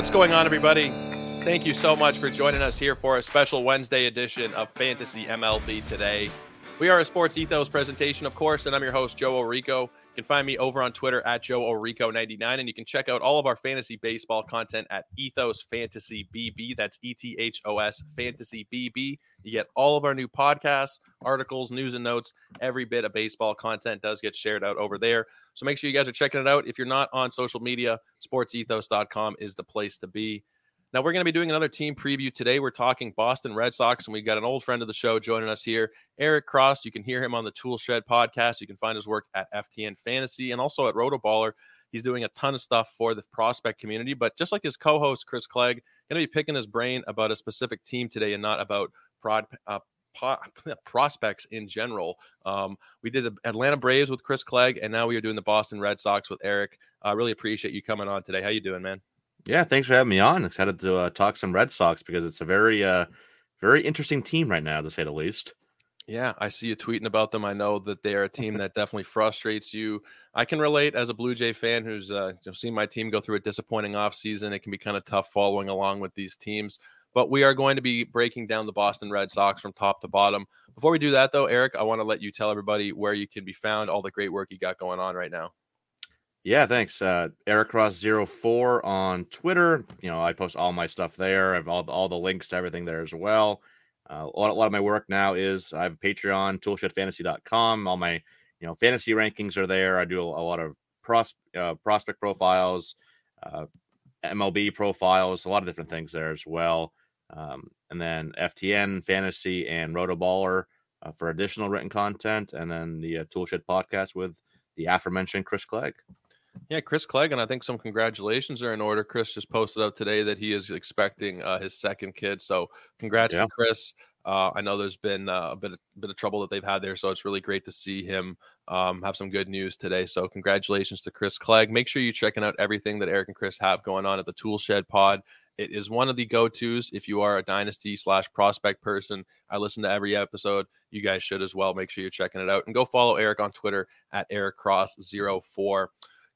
What's going on, everybody? Thank you so much for joining us here for a special Wednesday edition of Fantasy MLB today. We are a Sports Ethos presentation, of course, and I'm your host, Joe Orrico. You can find me over on Twitter at Joe Orrico99, and you can check out all of our fantasy baseball content at Ethos Fantasy BB. That's E T H O S Fantasy BB. You get all of our new podcasts, articles, news, and notes. Every bit of baseball content does get shared out over there. So make sure you guys are checking it out. If you're not on social media, sportsethos.com is the place to be. Now, we're going to be doing another team preview today. We're talking Boston Red Sox, and we've got an old friend of the show joining us here, Eric Cross. You can hear him on the Tool Shed podcast. You can find his work at FTN Fantasy and also at Rotoballer. He's doing a ton of stuff for the prospect community, but just like his co host, Chris Clegg, going to be picking his brain about a specific team today and not about prod, uh, prospects in general. Um, we did the Atlanta Braves with Chris Clegg, and now we are doing the Boston Red Sox with Eric. I uh, really appreciate you coming on today. How you doing, man? Yeah, thanks for having me on. Excited to uh, talk some Red Sox because it's a very, uh, very interesting team right now, to say the least. Yeah, I see you tweeting about them. I know that they are a team that definitely frustrates you. I can relate as a Blue Jay fan who's uh, seen my team go through a disappointing offseason. It can be kind of tough following along with these teams. But we are going to be breaking down the Boston Red Sox from top to bottom. Before we do that, though, Eric, I want to let you tell everybody where you can be found, all the great work you got going on right now. Yeah, thanks. Uh, Eric Cross 04 on Twitter. You know, I post all my stuff there. I have all all the links to everything there as well. Uh, a, lot, a lot of my work now is I have Patreon, toolshedfantasy.com. All my, you know, fantasy rankings are there. I do a, a lot of pros, uh, prospect profiles, uh, MLB profiles, a lot of different things there as well. Um, and then FTN Fantasy and Rotoballer uh, for additional written content. And then the uh, Toolshed podcast with the aforementioned Chris Clegg. Yeah, Chris Clegg, and I think some congratulations are in order. Chris just posted up today that he is expecting uh, his second kid. So, congrats yeah. to Chris. Uh, I know there's been uh, a bit of, bit of trouble that they've had there, so it's really great to see him um, have some good news today. So, congratulations to Chris Clegg. Make sure you're checking out everything that Eric and Chris have going on at the Tool Shed Pod. It is one of the go tos if you are a dynasty slash prospect person. I listen to every episode. You guys should as well. Make sure you're checking it out and go follow Eric on Twitter at Eric Cross04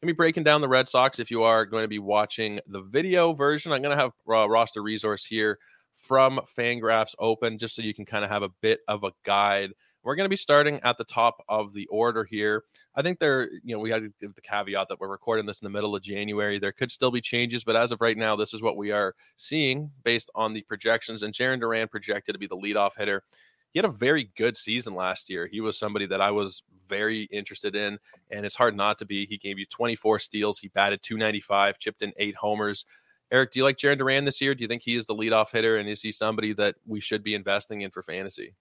going to be breaking down the Red Sox. If you are going to be watching the video version, I'm going to have uh, roster resource here from Fangraphs open just so you can kind of have a bit of a guide. We're going to be starting at the top of the order here. I think there, you know, we had to give the caveat that we're recording this in the middle of January. There could still be changes, but as of right now, this is what we are seeing based on the projections. And Jarren Duran projected to be the leadoff hitter he had a very good season last year. He was somebody that I was very interested in, and it's hard not to be. He gave you 24 steals. He batted 295, chipped in eight homers. Eric, do you like Jarren Duran this year? Do you think he is the leadoff hitter, and is he somebody that we should be investing in for fantasy?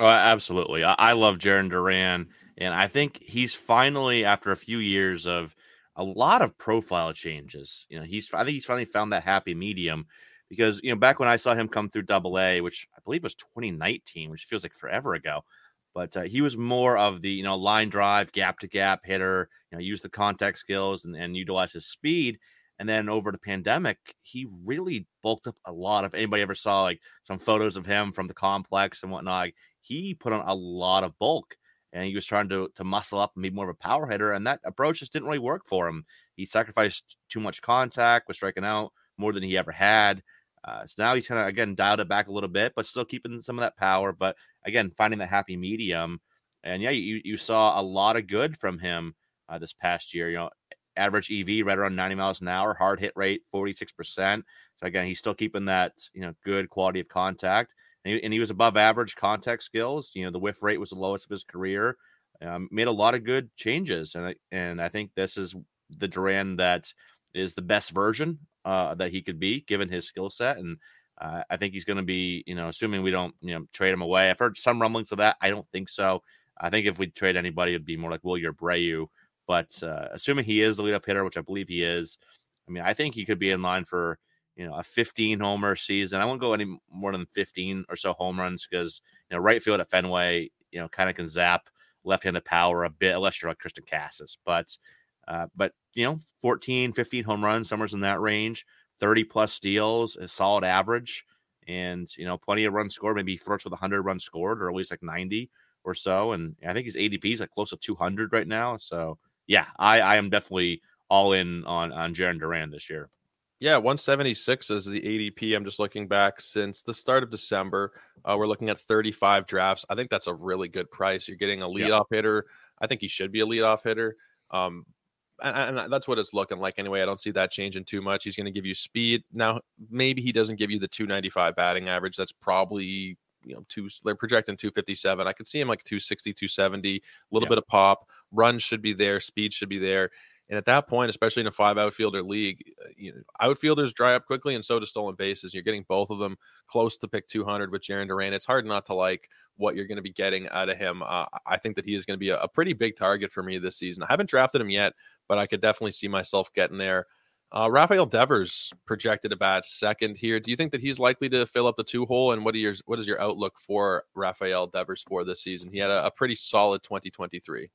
Oh, absolutely. I, I love Jarren Duran, and I think he's finally, after a few years of a lot of profile changes, you know, he's I think he's finally found that happy medium because you know back when I saw him come through Double A, which I believe was 2019, which feels like forever ago, but uh, he was more of the you know line drive, gap to gap hitter. You know, use the contact skills and, and utilize his speed. And then over the pandemic, he really bulked up a lot. If anybody ever saw like some photos of him from the complex and whatnot, he put on a lot of bulk and he was trying to to muscle up and be more of a power hitter. And that approach just didn't really work for him. He sacrificed too much contact, was striking out more than he ever had. Uh, so now he's kind of again dialed it back a little bit, but still keeping some of that power. But again, finding that happy medium. And yeah, you you saw a lot of good from him uh, this past year. You know, average EV right around 90 miles an hour, hard hit rate 46 percent. So again, he's still keeping that you know good quality of contact, and he, and he was above average contact skills. You know, the whiff rate was the lowest of his career. Um, made a lot of good changes, and I, and I think this is the Duran that is the best version uh, that he could be given his skill set. And uh, I think he's going to be, you know, assuming we don't, you know, trade him away. I've heard some rumblings of that. I don't think so. I think if we trade anybody, it'd be more like Wilyer Abreu. But uh, assuming he is the leadoff hitter, which I believe he is, I mean, I think he could be in line for, you know, a 15 homer season. I won't go any more than 15 or so home runs because, you know, right field at Fenway, you know, kind of can zap left-handed power a bit, unless you're like Triston Casas. But uh, but you know, 14, 15 home runs, somewhere's in that range, 30 plus steals, a solid average, and you know, plenty of runs scored. Maybe flirts with 100 runs scored, or at least like 90 or so. And I think his ADP is like close to 200 right now. So yeah, I, I am definitely all in on on Jarren Duran this year. Yeah, 176 is the ADP. I'm just looking back since the start of December. Uh, we're looking at 35 drafts. I think that's a really good price. You're getting a leadoff yeah. hitter. I think he should be a leadoff hitter. Um, and, and, that's what it's looking like anyway. I don't see that changing too much. He's going to give you speed. Now, maybe he doesn't give you the 295 batting average. That's probably you know two they're projecting 257 i could see him like 260 270 a little yeah. bit of pop run should be there speed should be there and at that point, especially in a five outfielder league, uh, you know, outfielders dry up quickly, and so do stolen bases. You're getting both of them close to pick 200 with Jarren Duran. It's hard not to like what you're going to be getting out of him. Uh, I think that he is going to be a, a, pretty big target for me this season. I haven't drafted him yet, but I could definitely see myself getting there. Uh, Rafael Devers projected a bad second here. Do you think that he's likely to fill up the two hole? And what are your what is your outlook for Rafael Devers for this season? He had a, a pretty solid 2023.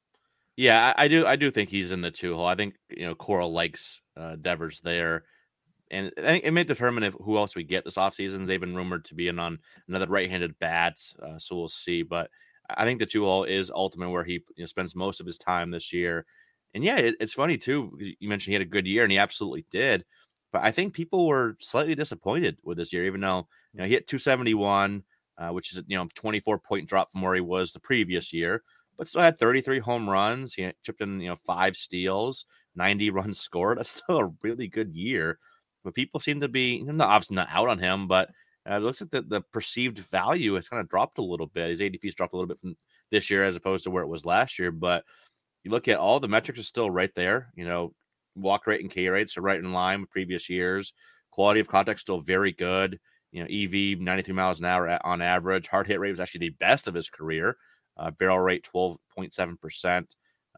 Yeah, I, I, do. I do think he's in the two hole. I think you know Cora likes uh, Devers there, and I think it may determine if who else we get this offseason. They've been rumored to be in on another right-handed bat, uh, so we'll see. But I think the two hole is ultimate where he you know, spends most of his time this year. And yeah, it, it's funny too. You mentioned he had a good year, and he absolutely did. But I think people were slightly disappointed with this year, even though you know he hit 271, uh, which is you know 24 point drop from where he was the previous year but still had 33 home runs. He chipped in, you know, five steals, 90 runs scored. That's still a really good year. But people seem to be, you know, not, obviously not out on him, but uh, it looks like the, the perceived value has kind of dropped a little bit. His ADP's dropped a little bit from this year as opposed to where it was last year. But you look at all the metrics are still right there. You know, walk rate and K rates are right in line with previous years. Quality of contact still very good. You know, EV 93 miles an hour on average. Hard hit rate was actually the best of his career uh, barrel rate 12.7%.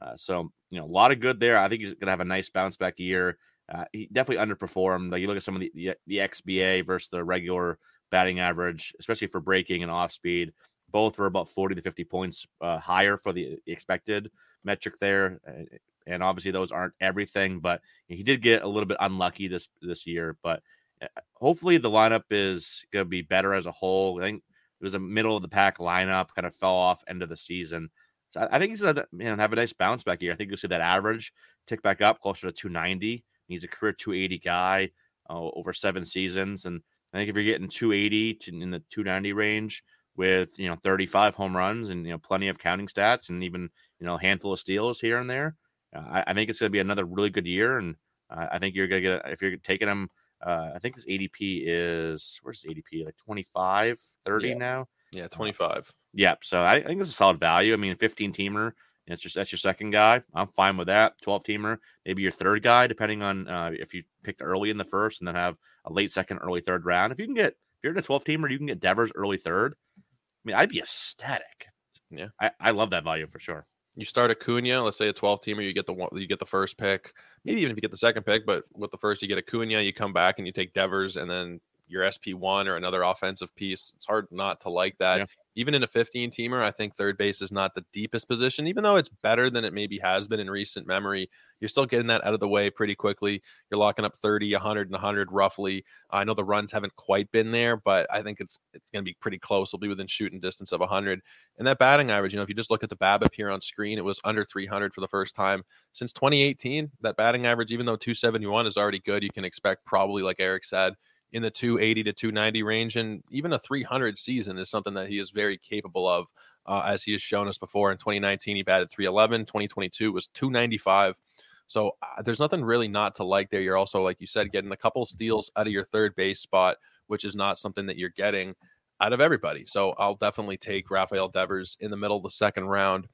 Uh, so, you know, a lot of good there. I think he's going to have a nice bounce back year. Uh, he definitely underperformed. Like you look at some of the, the, the XBA versus the regular batting average, especially for breaking and off speed. Both were about 40 to 50 points uh, higher for the expected metric there. And obviously, those aren't everything, but he did get a little bit unlucky this this year. But uh, hopefully, the lineup is going to be better as a whole. I think it was a middle of the pack lineup, kind of fell off end of the season. So I think he's gonna have a nice bounce back here. I think you'll see that average tick back up closer to 290. He's a career 280 guy uh, over seven seasons, and I think if you're getting 280 to in the 290 range with you know 35 home runs and you know plenty of counting stats and even you know a handful of steals here and there, uh, I, I, think it's going to be another really good year. And uh, I think you're going to get if you're taking him uh, I think his ADP is where's his ADP like 25, 30 yeah. now. Yeah, 25. Yeah, so I, I think it's a solid value. I mean, 15 teamer, it's just that's your second guy. I'm fine with that. 12 teamer, maybe your third guy, depending on uh, if you picked early in the first and then have a late second, early third round. If you can get, if you're in a 12 teamer, you can get Devers early third. Mean, I'd be ecstatic. Yeah, I, I love that value for sure you start Acuna, let's say a 12 teamer, you get the one, you get the first pick, maybe even if you get the second pick, but with the first you get Acuna, you come back and you take Devers, and then your SP1 or another offensive piece. It's hard not to like that. Yeah. Even in a 15 teamer, I think third base is not the deepest position, even though it's better than it maybe has been in recent memory. You're still getting that out of the way pretty quickly. You're locking up 30, 100, and 100 roughly. I know the runs haven't quite been there, but I think it's it's going to be pretty close. It'll be within shooting distance of 100. And that batting average, you know, if you just look at the BABIP here on screen, it was under 300 for the first time since 2018. That batting average, even though 271 is already good, you can expect probably, like Eric said, in the 280 to 290 range. And even a 300 season is something that he is very capable of, uh, as he has shown us before. In 2019, he batted 311. 2022 was 295. So uh, there's nothing really not to like there. You're also, like you said, getting a couple steals out of your third base spot, which is not something that you're getting out of everybody. So I'll definitely take Rafael Devers in the middle of the second round.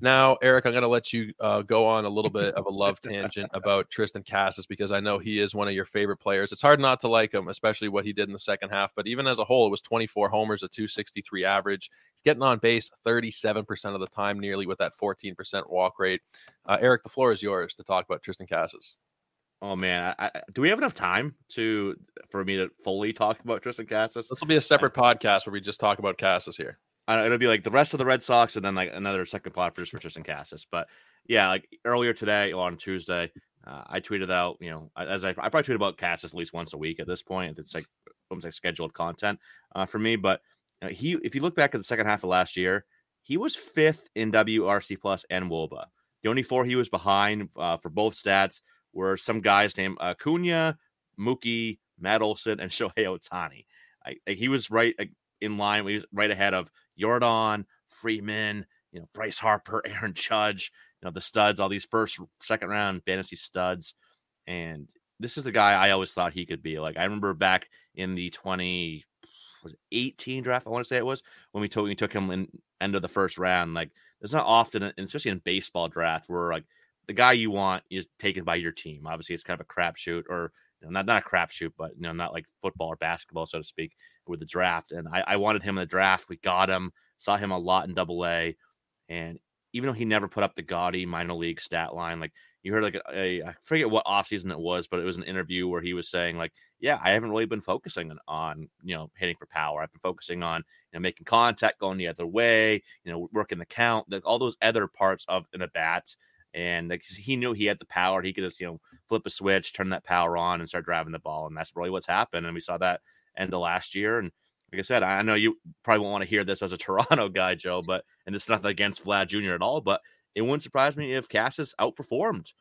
Now, Eric, I'm going to let you uh, go on a little bit of a love tangent about Triston Casas because I know he is one of your favorite players. It's hard not to like him, especially what he did in the second half. But even as a whole, it was 24 homers, a 263 average. He's getting on base 37% of the time, nearly with that 14% walk rate. Uh, Eric, the floor is yours to talk about Triston Casas. Oh man, I, I, do we have enough time to for me to fully talk about Triston Casas? This will be a separate podcast where we just talk about Casas here it'll be like the rest of the Red Sox, and then like another second plot for just for Triston Casas. But yeah, like earlier today on Tuesday, uh, I tweeted out, you know, as I, I probably tweet about Casas at least once a week at this point. It's like almost like scheduled content uh, for me. But you know, he, if you look back at the second half of last year, he was fifth in WRC plus and WOBA. The only four he was behind uh, for both stats were some guys named uh, Acuna, Mookie, Matt Olson, and Shohei Ohtani. I, I, he was right in line. Was right ahead of Yordan, Freeman, you know, Bryce Harper, Aaron Judge, you know, the studs, all these first, second round fantasy studs. And this is the guy I always thought he could be. Like I remember back in the 20 was 18 draft, I want to say it was, when we took we took him in end of the first round. Like it's not often, especially in baseball draft, where like the guy you want is taken by your team. Obviously, it's kind of a crapshoot, or you know, not not a crapshoot, but you know, not like football or basketball, so to speak, with the draft. And I, I wanted him in the draft. We got him. Saw him a lot in Double A, and even though he never put up the gaudy minor league stat line, like you heard like a, a I forget what offseason it was, but it was an interview where he was saying like, yeah, I haven't really been focusing on, on you know hitting for power. I've been focusing on you know making contact, going the other way, you know working the count, like all those other parts of an at bat. And he knew he had the power, he could just you know flip a switch, turn that power on, and start driving the ball. And that's really what's happened. And we saw that end of last year. And like I said, I know you probably won't want to hear this as a Toronto guy, Joe, but and it's nothing against Vlad Jr. at all, but it wouldn't surprise me if Casas outperformed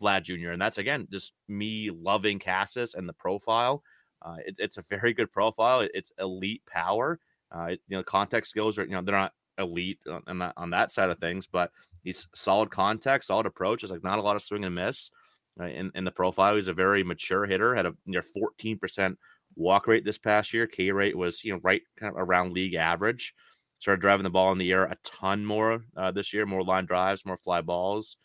Vlad Jr. And that's again just me loving Casas and the profile. Uh, it, it's a very good profile. It's elite power. Uh, it, you know, contact skills are you know they're not elite on that on that side of things, but he's solid contact, solid approach. It's like not a lot of swing and miss. Uh, in, in the profile, he's a very mature hitter. Had a near 14% walk rate this past year. K rate was you know right kind of around league average. Started driving the ball in the air a ton more uh, this year, more line drives, more fly balls.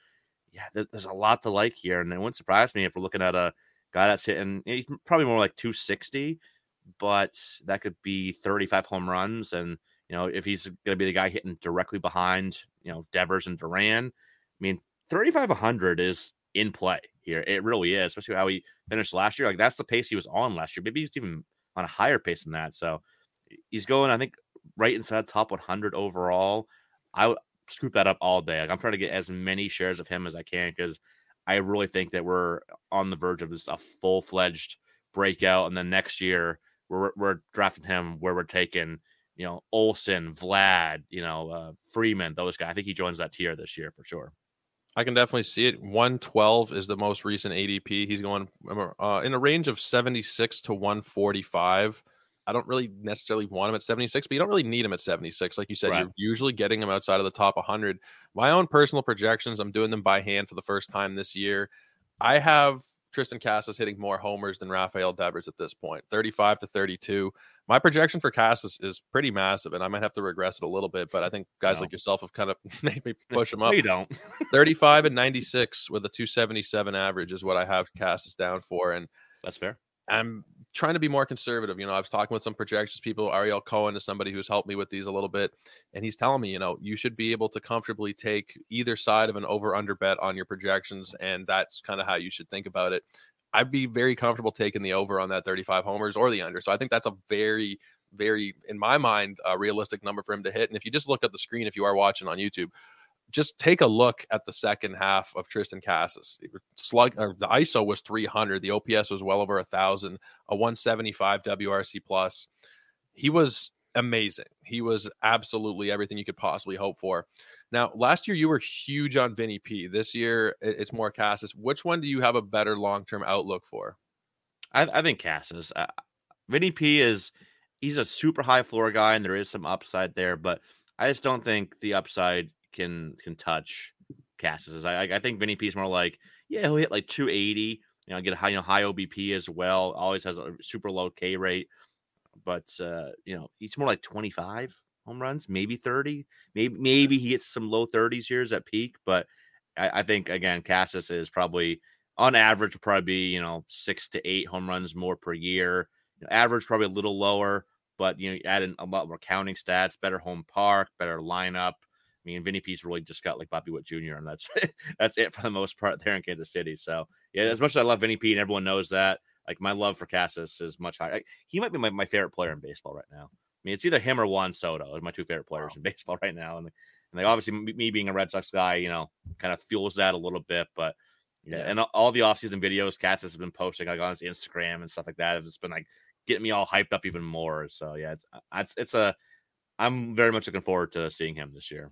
Yeah, there's, a lot to like here, and it wouldn't surprise me if we're looking at a guy that's hitting he's probably more like 260, but that could be 35 home runs, and you know if he's going to be the guy hitting directly behind you know Devers and Duran, I mean 3500 is in play here. It really is, especially how he finished last year. Like that's the pace he was on last year. Maybe he's even on a higher pace than that. So he's going, I think, right inside top 100 overall. I would scoop that up all day. Like I'm trying to get as many shares of him as I can because I really think that we're on the verge of this a full fledged breakout. And then next year we're we're drafting him where we're taking you know Olson, Vlad, you know uh, Freeman, those guys. I think he joins that tier this year for sure. I can definitely see it. 112 is the most recent ADP. He's going uh, in a range of 76 to 145. I don't really necessarily want him at 76, but you don't really need him at 76. Like you said, right. you're usually getting him outside of the top 100. My own personal projections, I'm doing them by hand for the first time this year. I have Triston Casas hitting more homers than Rafael Devers at this point, 35 to 32. My projection for Casas is pretty massive, and I might have to regress it a little bit, but I think guys no. like yourself have kind of made me push him up. you don't. 35 and 96 with a 277 average is what I have Casas down for. And that's fair. I'm trying to be more conservative. You know, I was talking with some projections people. Ariel Cohen is somebody who's helped me with these a little bit, and he's telling me, you know, you should be able to comfortably take either side of an over under bet on your projections, and that's kind of how you should think about it. I'd be very comfortable taking the over on that 35 homers or the under. So I think that's a very, very, in my mind, a realistic number for him to hit. And if you just look at the screen, if you are watching on YouTube, just take a look at the second half of Triston Casas. Slug the ISO was 300, the OPS was well over a thousand, a 175 WRC plus. He was amazing. He was absolutely everything you could possibly hope for. Now, last year you were huge on Vinny P. This year it's more Casas. Which one do you have a better long term outlook for? I, I think Casas. Uh, Vinny P is he's a super high floor guy, and there is some upside there, but I just don't think the upside can can touch Casas. I I think Vinny P is more like yeah he'll hit like 280. You know, get a high you know high OBP as well. Always has a super low K rate, but uh, you know he's more like 25 home runs, maybe 30. Maybe maybe he gets some low 30s years at peak, but I, I think again Casas is probably on average probably be you know six to eight home runs more per year. You know, average probably a little lower, but you know you add in a lot more counting stats, better home park, better lineup. I mean, Vinny P's really just got like Bobby Witt Jr. and that's that's it for the most part there in Kansas City. So yeah, as much as I love Vinny P and everyone knows that, like my love for Casas is much higher. Like, he might be my, my favorite player in baseball right now. I mean, it's either him or Juan Soto my two favorite players wow. in baseball right now, and and like obviously me being a Red Sox guy, you know, kind of fuels that a little bit. But yeah, yeah. and all the offseason videos Casas has been posting like on his Instagram and stuff like that have just been like getting me all hyped up even more. So yeah, it's uh, it's it's a I'm very much looking forward to seeing him this year.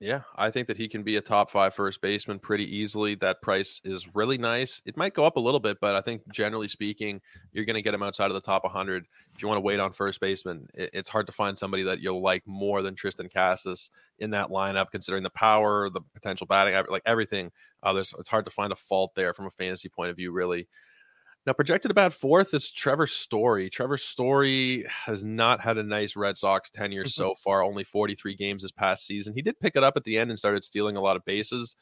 Yeah, I think that he can be a top five first baseman pretty easily. That price is really nice. It might go up a little bit, but I think generally speaking, you're going to get him outside of the top 100. If you want to wait on first baseman, it's hard to find somebody that you'll like more than Triston Casas in that lineup, considering the power, the potential batting, like everything. Uh, there's, it's hard to find a fault there from a fantasy point of view, really. Now, projected about fourth is Trevor Story. Trevor Story has not had a nice Red Sox tenure mm-hmm. so far, only 43 games this past season. He did pick it up at the end and started stealing a lot of bases,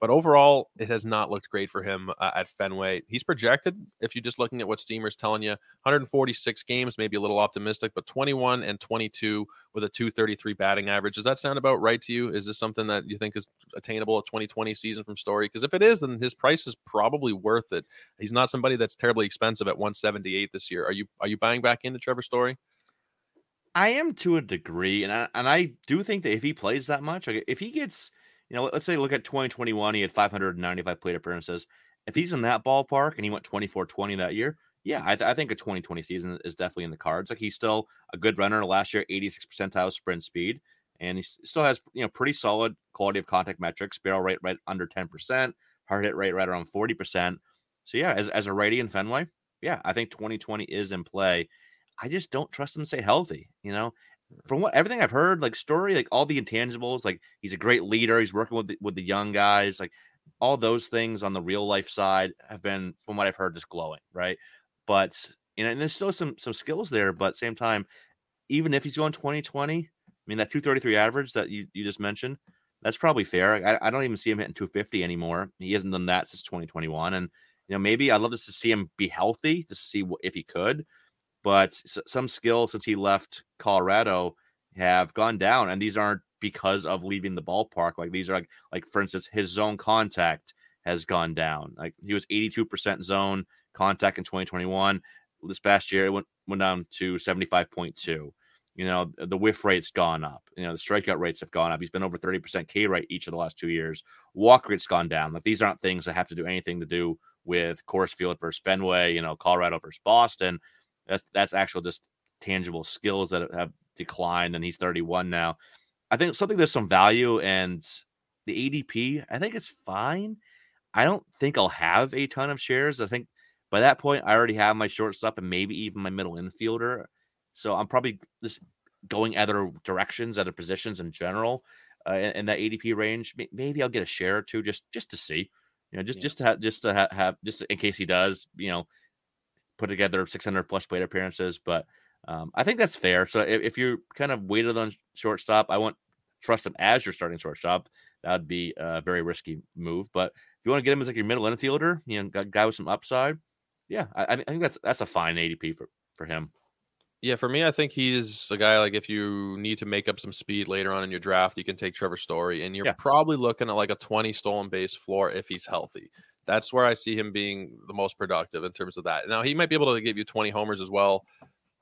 but overall, it has not looked great for him uh, at Fenway. He's projected, if you're just looking at what Steamer's telling you, 146 games, maybe a little optimistic, but 21 and 22 with a 233 batting average. Does that sound about right to you? Is this something that you think is attainable a 2020 season from Story? Because if it is, then his price is probably worth it. He's not somebody that's terribly expensive at 178 this year. Are you are you buying back into Trevor Story? I am to a degree, and I, and I do think that if he plays that much, like if he gets – you know, let's say look at 2021, he had 595 plate appearances. If he's in that ballpark and he went 24 20 that year, yeah, I, th- I, think a 2020 season is definitely in the cards. Like he's still a good runner. Last year, 86 percentile sprint speed, and he still has you know pretty solid quality of contact metrics. Barrel rate right under 10 percent, hard hit rate right around 40 percent. So yeah, as as a righty in Fenway, yeah, I think 2020 is in play. I just don't trust him to stay healthy. You know, from what everything I've heard, like story, like all the intangibles, like he's a great leader. He's working with the, with the young guys, like all those things on the real life side have been, from what I've heard, just glowing, right? But you know, and there's still some some skills there, but same time, even if he's going 2020, I mean that 233 average that you you just mentioned, that's probably fair. I, I don't even see him hitting 250 anymore. He hasn't done that since 2021, and you know maybe I'd love to see him be healthy to see what, if he could but some skills since he left Colorado have gone down, and these aren't because of leaving the ballpark. Like these are like, like for instance, his zone contact has gone down. Like he was 82% zone contact in 2021. This past year, it went went down to 75.2. You know, the whiff rate's gone up. You know, the strikeout rates have gone up. He's been over 30% K rate each of the last two years. Walk rate's gone down. Like these aren't things that have to do anything to do with Coors Field versus Fenway, you know, Colorado versus Boston. That's that's actual just tangible skills that have declined, and he's 31 now. I think something there's some value, and the ADP I think is fine. I don't think I'll have a ton of shares. I think by that point I already have my shortstop and maybe even my middle infielder. So I'm probably just going other directions, other positions in general, uh, in, in, that ADP range. Maybe I'll get a share or two just just to see, you know, just yeah. just to have just to ha- have just in case he does, you know, put together 600 plus plate appearances, but um, I think that's fair. So if, if you're kind of weighted on shortstop, I won't trust him as your starting shortstop. That would be a very risky move. But if you want to get him as like your middle infielder, you know, guy with some upside, yeah, I, I think that's that's a fine ADP for for him. Yeah, for me, I think he's a guy like if you need to make up some speed later on in your draft, you can take Trevor Story, and you're yeah. probably looking at like a 20 stolen base floor if he's healthy that's where I see him being the most productive in terms of that. Now he might be able to give you 20 homers as well.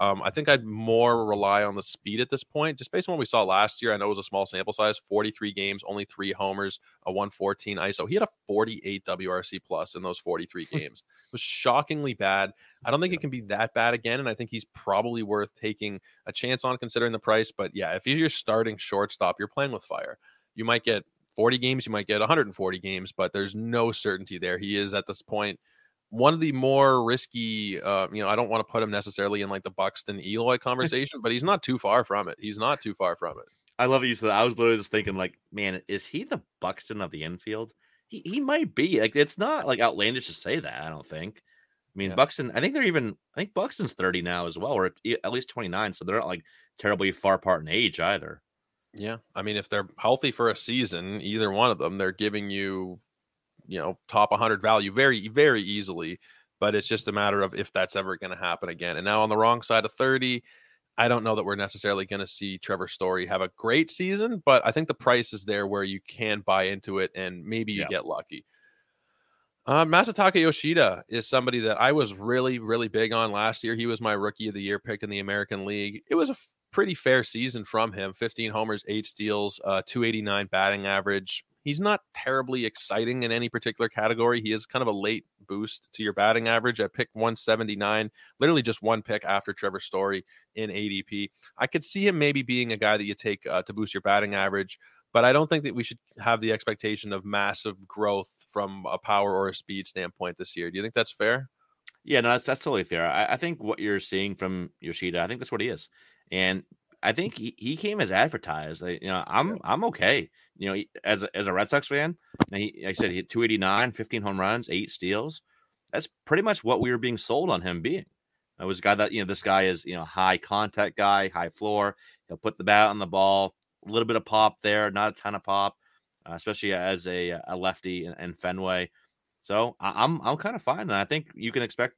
Um, I think I'd more rely on the speed at this point, just based on what we saw last year. I know it was a small sample size, 43 games, only three homers, a 114 ISO. He had a 48 WRC plus in those 43 games. it was shockingly bad. I don't think it can be that bad again, and I think he's probably worth taking a chance on considering the price. But yeah, if you're starting shortstop, you're playing with fire. You might get 40 games, you might get 140 games, but there's no certainty there. He is at this point one of the more risky. Uh, you know, I don't want to put him necessarily in like the Buxton Eloy conversation, but he's not too far from it. He's not too far from it. I love you said. I was literally just thinking, like, man, is he the Buxton of the infield? He he might be. Like, it's not like outlandish to say that. I don't think. I mean, yeah. Buxton. I think they're even. I think Buxton's thirty now as well, or at least twenty nine. So they're not like terribly far apart in age either. Yeah. I mean, if they're healthy for a season, either one of them, they're giving you, you know, top 100 value very, very easily. But it's just a matter of if that's ever going to happen again. And now on the wrong side of 30, I don't know that we're necessarily going to see Trevor Story have a great season, but I think the price is there where you can buy into it and maybe you yeah. get lucky. Uh, Masataka Yoshida is somebody that I was really, really big on last year. He was my rookie of the year pick in the American League. It was a pretty fair season from him 15 homers, eight steals, uh, 289 batting average. He's not terribly exciting in any particular category. He is kind of a late boost to your batting average at pick 179, literally just one pick after Trevor Story in ADP. I could see him maybe being a guy that you take uh, to boost your batting average, but I don't think that we should have the expectation of massive growth from a power or a speed standpoint this year. Do you think that's fair? Yeah, no, that's that's totally fair. I, I think what you're seeing from Yoshida, I think that's what he is, and I think he, he came as advertised. you know, I'm I'm okay. You know, as a, as a Red Sox fan, he, like I said he hit 289, 15 home runs, eight steals. That's pretty much what we were being sold on him being. I was a guy that you know this guy is you know high contact guy, high floor. He'll put the bat on the ball, a little bit of pop there, not a ton of pop, uh, especially as a, a lefty in, in Fenway. So I, am I'm, I'm kind of fine, and I think you can expect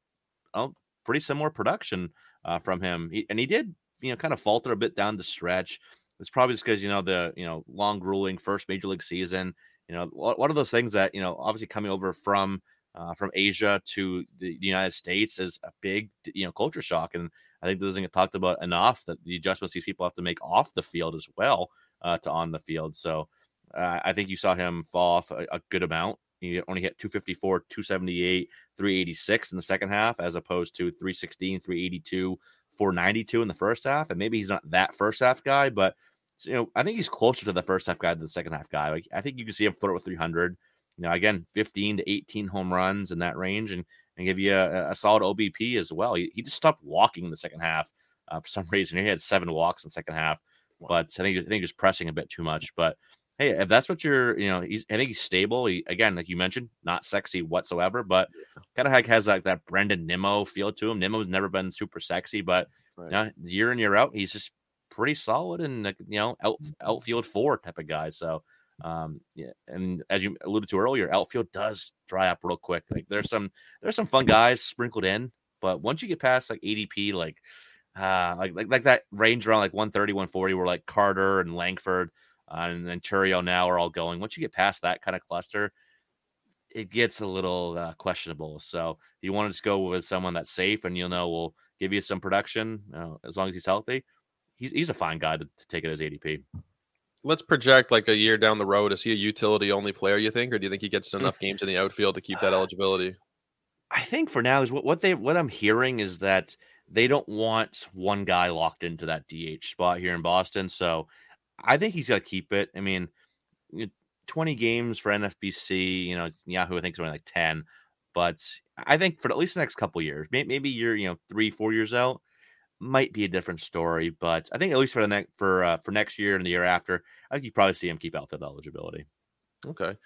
a pretty similar production uh, from him. He, and he did you know kind of falter a bit down the stretch. It's probably just because you know the you know long grueling first major league season. You know, one of those things that you know obviously coming over from uh, from Asia to the, United States is a big, you know, culture shock. And I think this doesn't get talked about enough that the adjustments these people have to make off the field as well uh, to on the field. So uh, I think you saw him fall off a, a, good amount. He only hit 254, 278, 386 in the second half, as opposed to 316, 382, 492 in the first half. And maybe he's not that first half guy, but you know, I think he's closer to the first half guy than the second half guy. Like I think you can see him flirt with 300 you know, again, 15 to 18 home runs in that range and, and give you a, a solid OBP as well. He, he just stopped walking in the second half uh, for some reason. He had seven walks in the second half, but I think, I think he was pressing a bit too much. But hey, if that's what you're, you know, he's, I think he's stable. He, again, like you mentioned, not sexy whatsoever, but kind of like has like that Brandon Nimmo feel to him. Nimmo's never been super sexy, but right. you know, year in, year out, he's just pretty solid and, you know, out, outfield four type of guy. So, um, yeah, and as you alluded to earlier, outfield does dry up real quick. Like there's some there's some fun guys sprinkled in, but once you get past like ADP, like uh like like, like that range around like 130, 140, where like Carter and Langford uh, and then Chourio now are all going. Once you get past that kind of cluster, it gets a little uh, questionable. So you want to just go with someone that's safe and you'll know will give you some production you know, as long as he's healthy. He's he's a fine guy to, to take it as ADP let's project like a year down the road. Is he a utility only player? You think, or do you think he gets enough games in the outfield to keep that eligibility? I think for now is what what they what I'm hearing is that they don't want one guy locked into that DH spot here in Boston. So I think he's got to keep it. I mean, 20 games for NFBC. You know, Yahoo I think only like 10, but I think for at least the next couple years, maybe you're you know three four years out might be a different story, but I think at least for the next for uh, for next year and the year after, I think you probably see him keep outfield eligibility. Okay.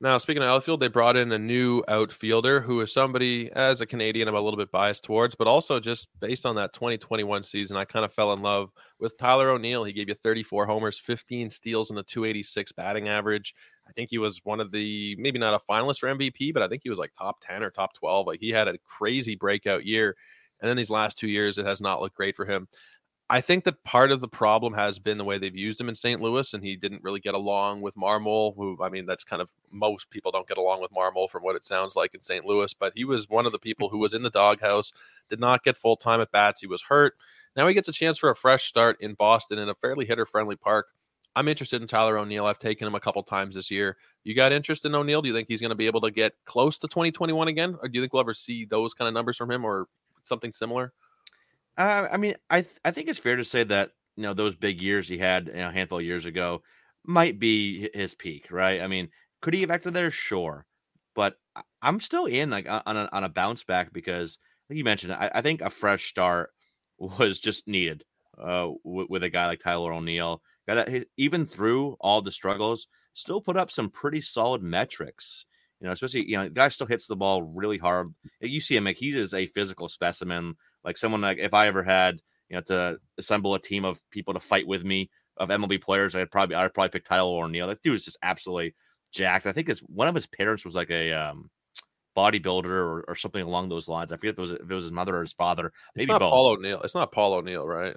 Now, speaking of outfield, they brought in a new outfielder who is somebody, as a Canadian, I'm a little bit biased towards, but also just based on that 2021 season, I kind of fell in love with Tyler O'Neill. He gave you 34 homers, 15 steals, and a 286 batting average. I think he was one of the maybe not a finalist for MVP, but I think he was like top 10 or top 12. Like he had a crazy breakout year. And then these last two years, it has not looked great for him. I think that part of the problem has been the way they've used him in St. Louis, and he didn't really get along with Marmol, who, I mean, that's kind of most people don't get along with Marmol from what it sounds like in St. Louis, but he was one of the people who was in the doghouse, did not get full time at bats. He was hurt. Now he gets a chance for a fresh start in Boston in a fairly hitter friendly park. I'm interested in Tyler O'Neill. I've taken him a couple times this year. You got interest in O'Neill? Do you think he's going to be able to get close to 2021 again? Or do you think we'll ever see those kind of numbers from him or something similar? Uh, I mean, I th- I think it's fair to say that you know those big years he had you know, a handful of years ago might be his peak, right? I mean, could he get back to there? Sure, but I'm still in like on a, on a bounce back because, like you mentioned, I, I think a fresh start was just needed uh, with, with a guy like Tyler O'Neill. Got even through all the struggles, still put up some pretty solid metrics. You know, especially you know, the guy still hits the ball really hard. You see him like he is a physical specimen. Like someone like if I ever had you know to assemble a team of people to fight with me of MLB players, I'd probably I'd probably pick Tyler O'Neill. That dude is just absolutely jacked. I think his one of his parents was like a um, bodybuilder or, or something along those lines. I forget if it was if it was his mother or his father. Maybe it's not both. Paul O'Neill. It's not Paul O'Neill, right?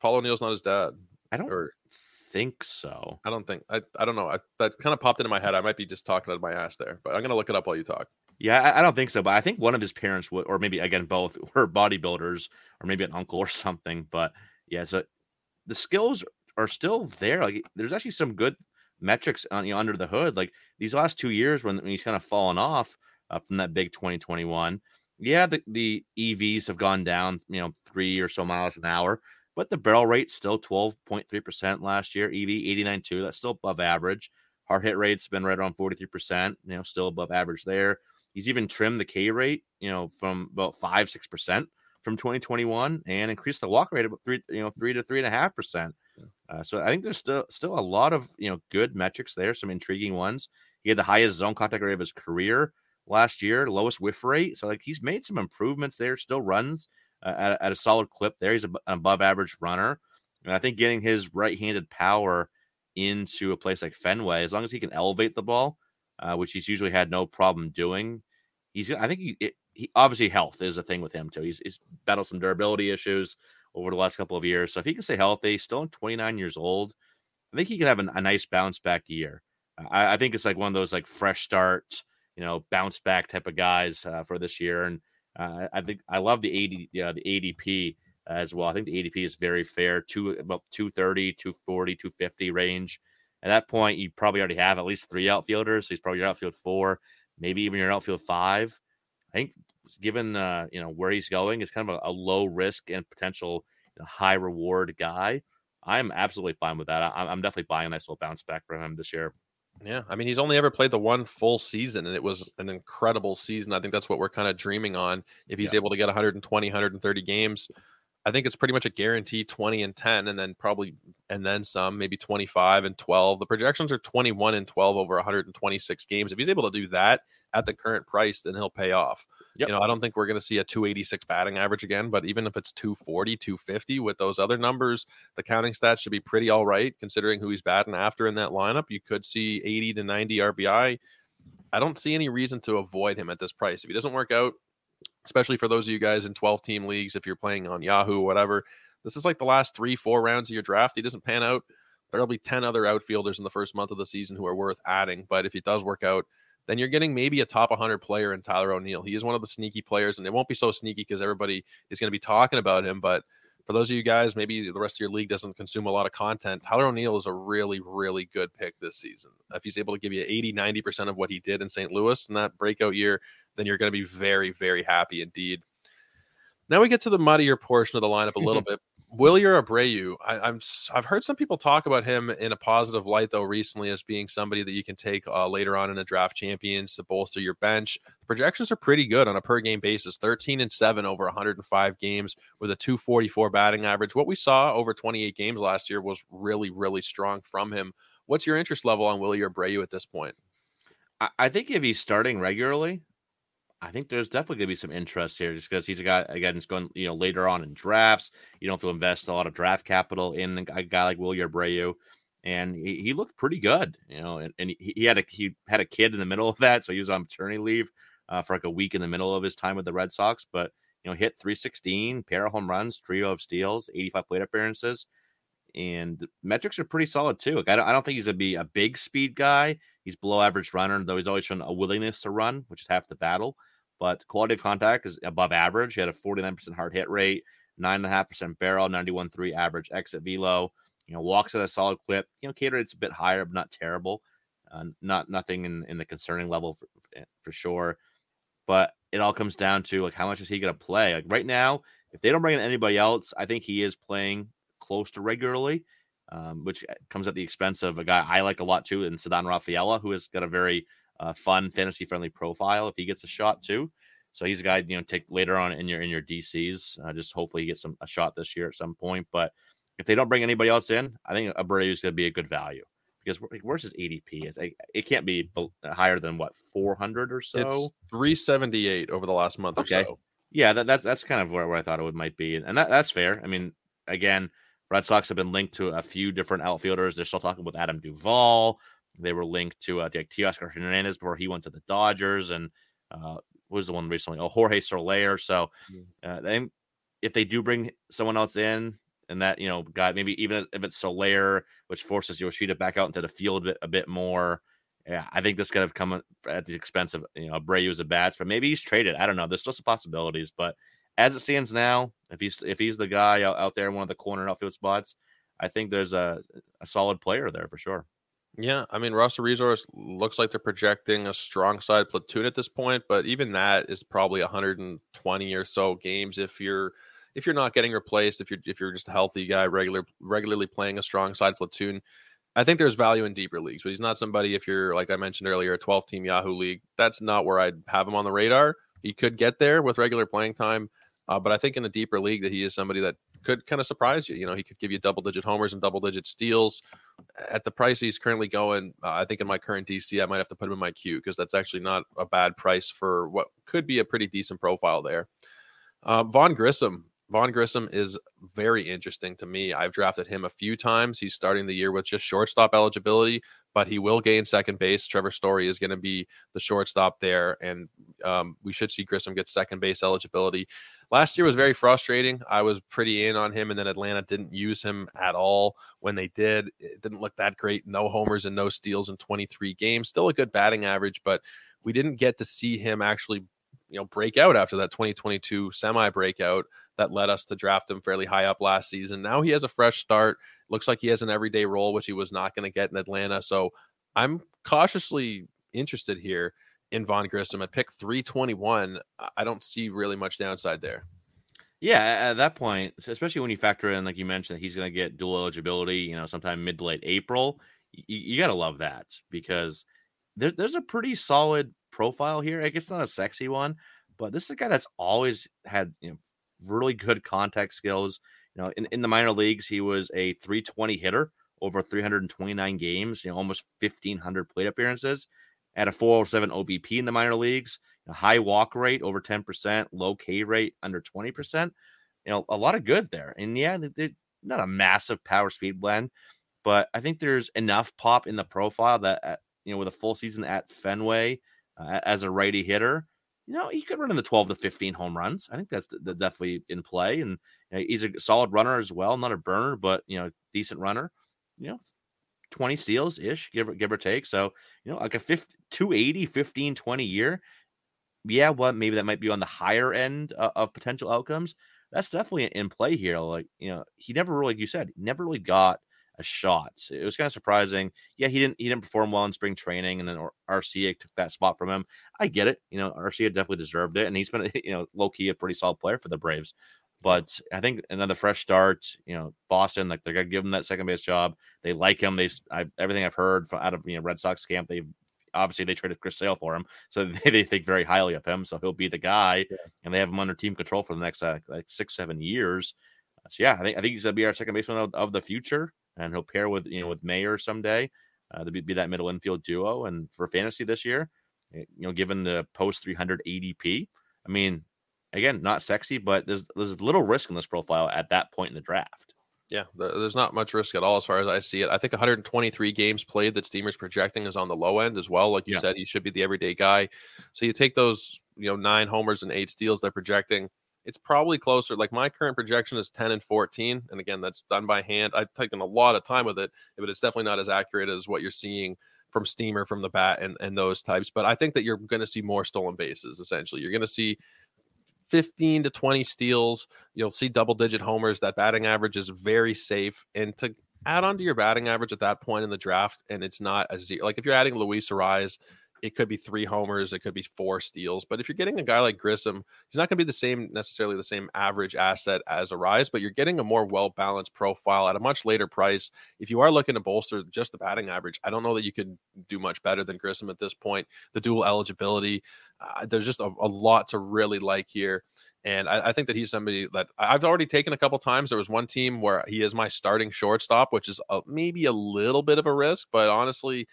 Paul O'Neill's not his dad. I don't or, think so. I don't think I. I don't know. I, that kind of popped into my head. I might be just talking out of my ass there, but I'm gonna look it up while you talk. Yeah, I, don't think so, but I think one of his parents would, or maybe again both, were bodybuilders, or maybe an uncle or something. But yeah, so the skills are still there. Like there's actually some good metrics on you know, under the hood. Like these last two years when, when he's kind of fallen off uh, from that big 2021. Yeah, the, the EVs have gone down, you know, three or so miles an hour, but the barrel rate still 12.3% last year. EV 89.2, that's still above average. Hard hit rate's been right around 43%, you know, still above average there. He's even trimmed the K rate, you know, from about five, six percent from 2021 and increased the walk rate about three, you know, three to three and a half percent. Uh, so I think there's still still a lot of you know good metrics there, some intriguing ones. He had the highest zone contact rate of his career last year, lowest whiff rate. So like he's made some improvements there. Still runs uh, at, at, a solid clip there. He's an above average runner, and I think getting his right-handed power into a place like Fenway, as long as he can elevate the ball, uh, which he's usually had no problem doing. He's I think he, it, he obviously health is a thing with him too. He's, he's battled some durability issues over the last couple of years. So if he can stay healthy, still 29 years old, I think he can have a, a nice bounce back year. I, I, think it's like one of those like fresh start, you know, bounce back type of guys uh, for this year. And uh, I think I love the 80, yeah, the ADP as well. I think the ADP is very fair, two about 230, 240, 250 range. At that point, you probably already have at least three outfielders. So he's probably your outfield four, maybe even your outfield five. I think given uh, you know where he's going, it's kind of a, a low risk and potential you know, high reward guy. I'm absolutely fine with that. I, am definitely buying a nice little bounce back for him this year. Yeah, I mean, he's only ever played the one full season, and it was an incredible season. I think that's what we're kind of dreaming on. If he's yeah. able to get 120, 130 games, I think it's pretty much a guarantee 20 and 10, and then probably and then some, maybe 25 and 12. The projections are 21 and 12 over 126 games. If he's able to do that at the current price, then he'll pay off. Yep. You know, I don't think we're going to see a 286 batting average again, but even if it's 240, 250 with those other numbers, the counting stats should be pretty all right considering who he's batting after in that lineup. You could see 80 to 90 RBI. I don't see any reason to avoid him at this price. If he doesn't work out, especially for those of you guys in 12 team leagues, if you're playing on Yahoo whatever. This is like the last three, four rounds of your draft. He doesn't pan out. There'll be 10 other outfielders in the first month of the season who are worth adding. But if he does work out, then you're getting maybe a top 100 player in Tyler O'Neill. He is one of the sneaky players, and it won't be so sneaky because everybody is going to be talking about him. But for those of you guys, maybe the rest of your league doesn't consume a lot of content. Tyler O'Neill is a really, really good pick this season. If he's able to give you 80, 90% of what he did in St. Louis in that breakout year, then you're going to be very, very happy indeed. Now we get to the muddier portion of the lineup a little bit. Wilyer Abreu, I, am I've heard some people talk about him in a positive light though recently as being somebody that you can take uh, later on in a draft champions to bolster your bench. The projections are pretty good on a per game basis, 13 and 7 over 105 games with a 244 batting average. What we saw over 28 games last year was really really strong from him. What's your interest level on Wilyer Abreu at this point? I think if he's starting regularly, I think there's definitely going to be some interest here just because he's a guy, again, it's going, you know, later on in drafts. You don't have to invest a lot of draft capital in a guy like Wilyer Abreu. And he, he, looked pretty good, you know, and, and he, he, had a he had a kid in the middle of that, so he was on maternity leave uh, for like a week in the middle of his time with the Red Sox. But you know, hit 316, pair of home runs, trio of steals, 85 plate appearances, and metrics are pretty solid too. Like, I, don't, I don't think he's gonna be a big speed guy. He's below average runner, though he's always shown a willingness to run, which is half the battle but quality of contact is above average. He had a 49% hard hit rate, 9.5% barrel, 91.3 average exit velo. You know, walks at a solid clip. You know, K rate's a bit higher, but not terrible. Uh, not nothing in, in the concerning level for, eh, for sure. But it all comes down to like how much is he going to play? Like right now, if they don't bring in anybody else, I think he is playing close to regularly, um, which eh, comes at the expense of a guy I like a lot too, and Ceddanne Rafaela, who has got a very uh, fun fantasy friendly profile if he gets a shot too. So he's a guy you know take later on in your in your DCs. Uh, just hopefully he gets some a shot this year at some point. But if they don't bring anybody else in, I think Abreu is going to be a good value because where's his ADP? It's, it can't be higher than what 400 or so. It's 378 over the last month okay. or so. Yeah, that, that that's kind of where, where I thought it would might be, and that, that's fair. I mean, again, Red Sox have been linked to a few different outfielders. They're still talking with Adam Duvall. They were linked to uh, like Teoscar Hernandez before he went to the Dodgers, and uh, was the one recently? Oh, Jorge Soler. So, uh, then if they do bring someone else in, and that you know, guy maybe even if it's Soler, which forces Yoshida back out into the field a bit, a bit more. Yeah, I think this could have come at the expense of you know Abreu's a bats, but maybe he's traded. I don't know. There's still some possibilities, but as it stands now, if he's if he's the guy out, out there in one of the corner outfield spots, I think there's a a solid player there for sure. Yeah, I mean, Roster Resource looks like they're projecting a strong side platoon at this point, but even that is probably 120 or so games if you're if you're not getting replaced, if you're if you're just a healthy guy, regular regularly playing a strong side platoon, I think there's value in deeper leagues. But he's not somebody if you're like I mentioned earlier, a 12 team Yahoo league. That's not where I'd have him on the radar. He could get there with regular playing time, uh, but I think in a deeper league that he is somebody that could kind of surprise you. You know, he could give you double digit homers and double digit steals. At the price he's currently going, uh, I think in my current DC, I might have to put him in my queue because that's actually not a bad price for what could be a pretty decent profile there. Uh, Vaughn Grissom. Vaughn Grissom is very interesting to me. I've drafted him a few times. He's starting the year with just shortstop eligibility, but he will gain second base. Trevor Story is going to be the shortstop there, and um, we should see Grissom get second base eligibility. Last year was very frustrating. I was pretty in on him, and then Atlanta didn't use him at all. When they did, it didn't look that great. No homers and no steals in 23 games. Still a good batting average, but we didn't get to see him actually, you know, break out after that 2022 semi breakout that led us to draft him fairly high up last season. Now he has a fresh start. Looks like he has an everyday role, which he was not going to get in Atlanta. So I'm cautiously interested here in Vaughn Grissom at pick 321, I don't see really much downside there. Yeah, at that point, especially when you factor in, like you mentioned, he's going to get dual eligibility, you know, sometime mid to late April. You, you got to love that because there, there's a pretty solid profile here. Like it's not a sexy one, but this is a guy that's always had you know really good contact skills. You know, in, in the minor leagues, he was a 320 hitter over 329 games, you know, almost 1,500 plate appearances at a 407 OBP in the minor leagues, a high walk rate over 10%, low K rate under 20%. You know, a lot of good there. And yeah, not a massive power speed blend, but I think there's enough pop in the profile that, uh, you know, with a full season at Fenway uh, as a righty hitter, you know, he could run in the 12 to 15 home runs. I think that's definitely in play. And you know, he's a solid runner as well, not a burner, but, you know, decent runner. You know, 20 steals ish, give or give or take. So, you know, like a 50, 280, 15, 20 year. Yeah, what well, maybe that might be on the higher end of, of potential outcomes. That's definitely in play here. Like, you know, he never really, like you said, never really got a shot. It was kind of surprising. Yeah, he didn't he didn't perform well in spring training, and then Arcia took that spot from him. I get it. You know, Arcia definitely deserved it, and he's been you know low key a pretty solid player for the Braves. But I think another fresh start, you know, Boston, like they're gonna give him that second base job. They like him. They've I, everything I've heard from, out of you know Red Sox camp. They've obviously they traded Chris Sale for him, so they, they think very highly of him. So he'll be the guy, yeah. and they have him under team control for the next uh, like six seven years. So yeah, I think I think he's gonna be our second baseman of, of the future, and he'll pair with you know with Mayer someday uh, to be, be that middle infield duo. And for fantasy this year, eh, you know, given the post 300 ADP, I mean, again, not sexy, but there's there's little risk in this profile at that point in the draft. Yeah, there's not much risk at all as far as I see it. I think 123 games played that Steamer's projecting is on the low end as well. Like you yeah. said, he should be the everyday guy. So you take those, you know, nine homers and eight steals they're projecting. It's probably closer. Like my current projection is 10 and 14. And again, that's done by hand. I've taken a lot of time with it, but it's definitely not as accurate as what you're seeing from Steamer, from the bat, and, and those types. But I think that you're going to see more stolen bases, essentially. You're going to see 15 to 20 steals. You'll see double digit homers. That batting average is very safe. And to add on to your batting average at that point in the draft, and it's not a zero, like if you're adding Luis Arraez it could be three homers, it could be four steals. But if you're getting a guy like Grissom, he's not going to be the same necessarily the same average asset as Arraez, but you're getting a more well balanced profile at a much later price. If you are looking to bolster just the batting average, I don't know that you could do much better than Grissom at this point. The dual eligibility, uh, there's just a, a, lot to really like here. And I, I, think that he's somebody that I've already taken a couple times. There was one team where he is my starting shortstop, which is a, maybe a little bit of a risk, but honestly,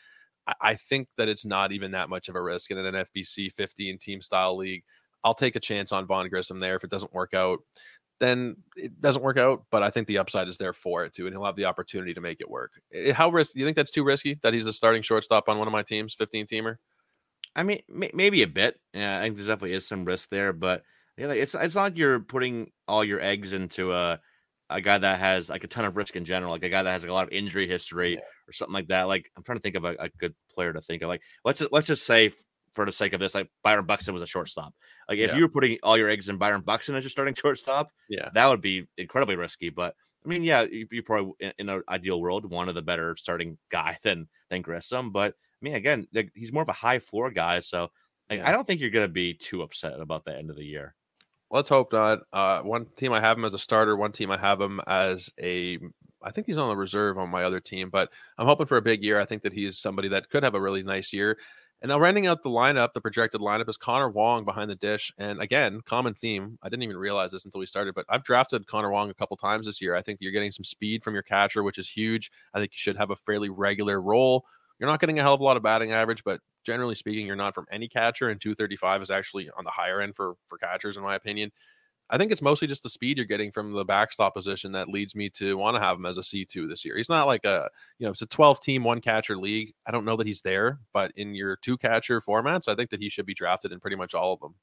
I think that it's not even that much of a risk in an FBC 15 team style league. I'll take a chance on Vaughn Grissom there. If it doesn't work out, then it doesn't work out. But I think the upside is there for it too, and he'll have the opportunity to make it work. Eh, how risky? Do you think that's too risky that he's a starting shortstop on one of my teams, 15 teamer? I mean, maybe a bit. Yeah, I think there definitely is some risk there, but yeah, it's it's not like you're putting all your eggs into a a guy that has like a ton of risk in general, like a guy that has like a lot of injury history yeah. Or something like that. Like I'm trying to think of a, a, good player to think of. Like let's just, let's just say for the sake of this, like Byron Buxton was a shortstop. Like if yeah. you were putting all your eggs in Byron Buxton as your starting shortstop, yeah, that would be incredibly risky. But I mean, yeah, you, you probably in, in an ideal world one of the better starting guy than than Grissom. But I mean, again, like, he's more of a high floor guy, so like, yeah. I don't think you're going to be too upset about the end of the year. Let's hope not. Uh, one team I have him as a starter. One team I have him as a. I think he's on the reserve on my other team, but I'm hoping for a big year. I think that he's somebody that could have a really nice year. And now rounding out the lineup, the projected lineup is Connor Wong behind the dish. And again, common theme. I didn't even realize this until we started, but I've drafted Connor Wong a couple times this year. I think you're getting some speed from your catcher, which is huge. I think you should have a fairly regular role. You're not getting a hell of a lot of batting average, but generally speaking, you're not from any catcher. And 235 is actually on the higher end for for catchers, in my opinion. I think it's mostly just the speed you're getting from the backstop position that leads me to want to have him as a C2 this year. He's not like a, you know, it's a 12 team, one catcher league. I don't know that he's there, but in your two catcher formats, I think that he should be drafted in pretty much all of them.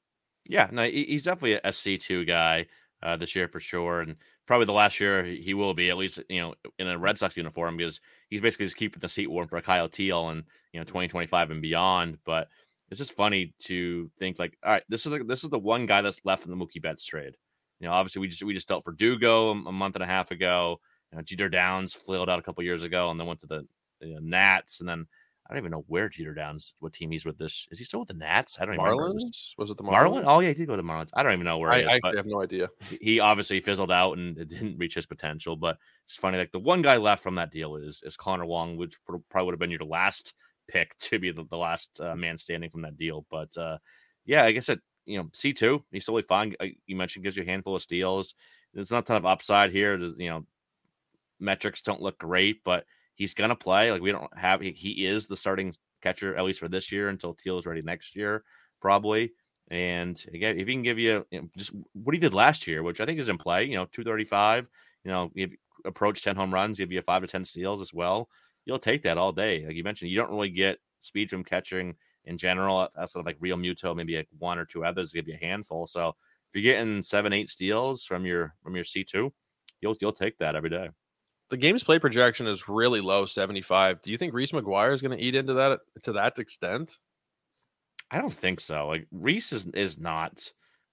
Yeah, no, he's definitely a C2 guy uh, this year for sure. And probably the last year he will be, at least, you know, in a Red Sox uniform because he's basically just keeping the seat warm for Kyle Teel and, you know, 2025 and beyond. But it's just funny to think like, all right, this is the, this is the one guy that's left in the Mookie Betts trade. You know, obviously we just we just dealt Verdugo a, a month and a half ago. You know, Jeter Downs flailed out a couple years ago, and then went to the you know, Nats, and then I don't even know where Jeter Downs, what team he's with. This is he still with the Nats? I don't even know. Marlins. Remember. Was it the Marlins? Marlins? Oh yeah, he did go to the Marlins. I don't even know where. I, is, I have no idea. He obviously fizzled out and it didn't reach his potential. But it's funny, like the one guy left from that deal is is Connor Wong, which probably would have been your last pick to be the, the last uh, man standing from that deal. But uh, yeah, I guess it you know, C two, he's totally fine. You mentioned gives you a handful of steals. There's not a ton of upside here. There's, you know, metrics don't look great, but he's gonna play. Like we don't have he, he is the starting catcher at least for this year until Teel is ready next year, probably. And again, if he can give you, you know, just what he did last year, which I think is in play, you know, 235, you know, approach 10 home runs, give you a five to 10 steals as well. You'll take that all day. Like you mentioned, you don't really get speed from catching in general. Uh, Outside of like Realmuto, maybe like one or two others give you a handful. So if you're getting seven, eight steals from your from your C two, you'll you'll take that every day. The game's play projection is really low, seventy five. Do you think Reese McGuire is going to eat into that to that extent? I don't think so. Like Reese is is not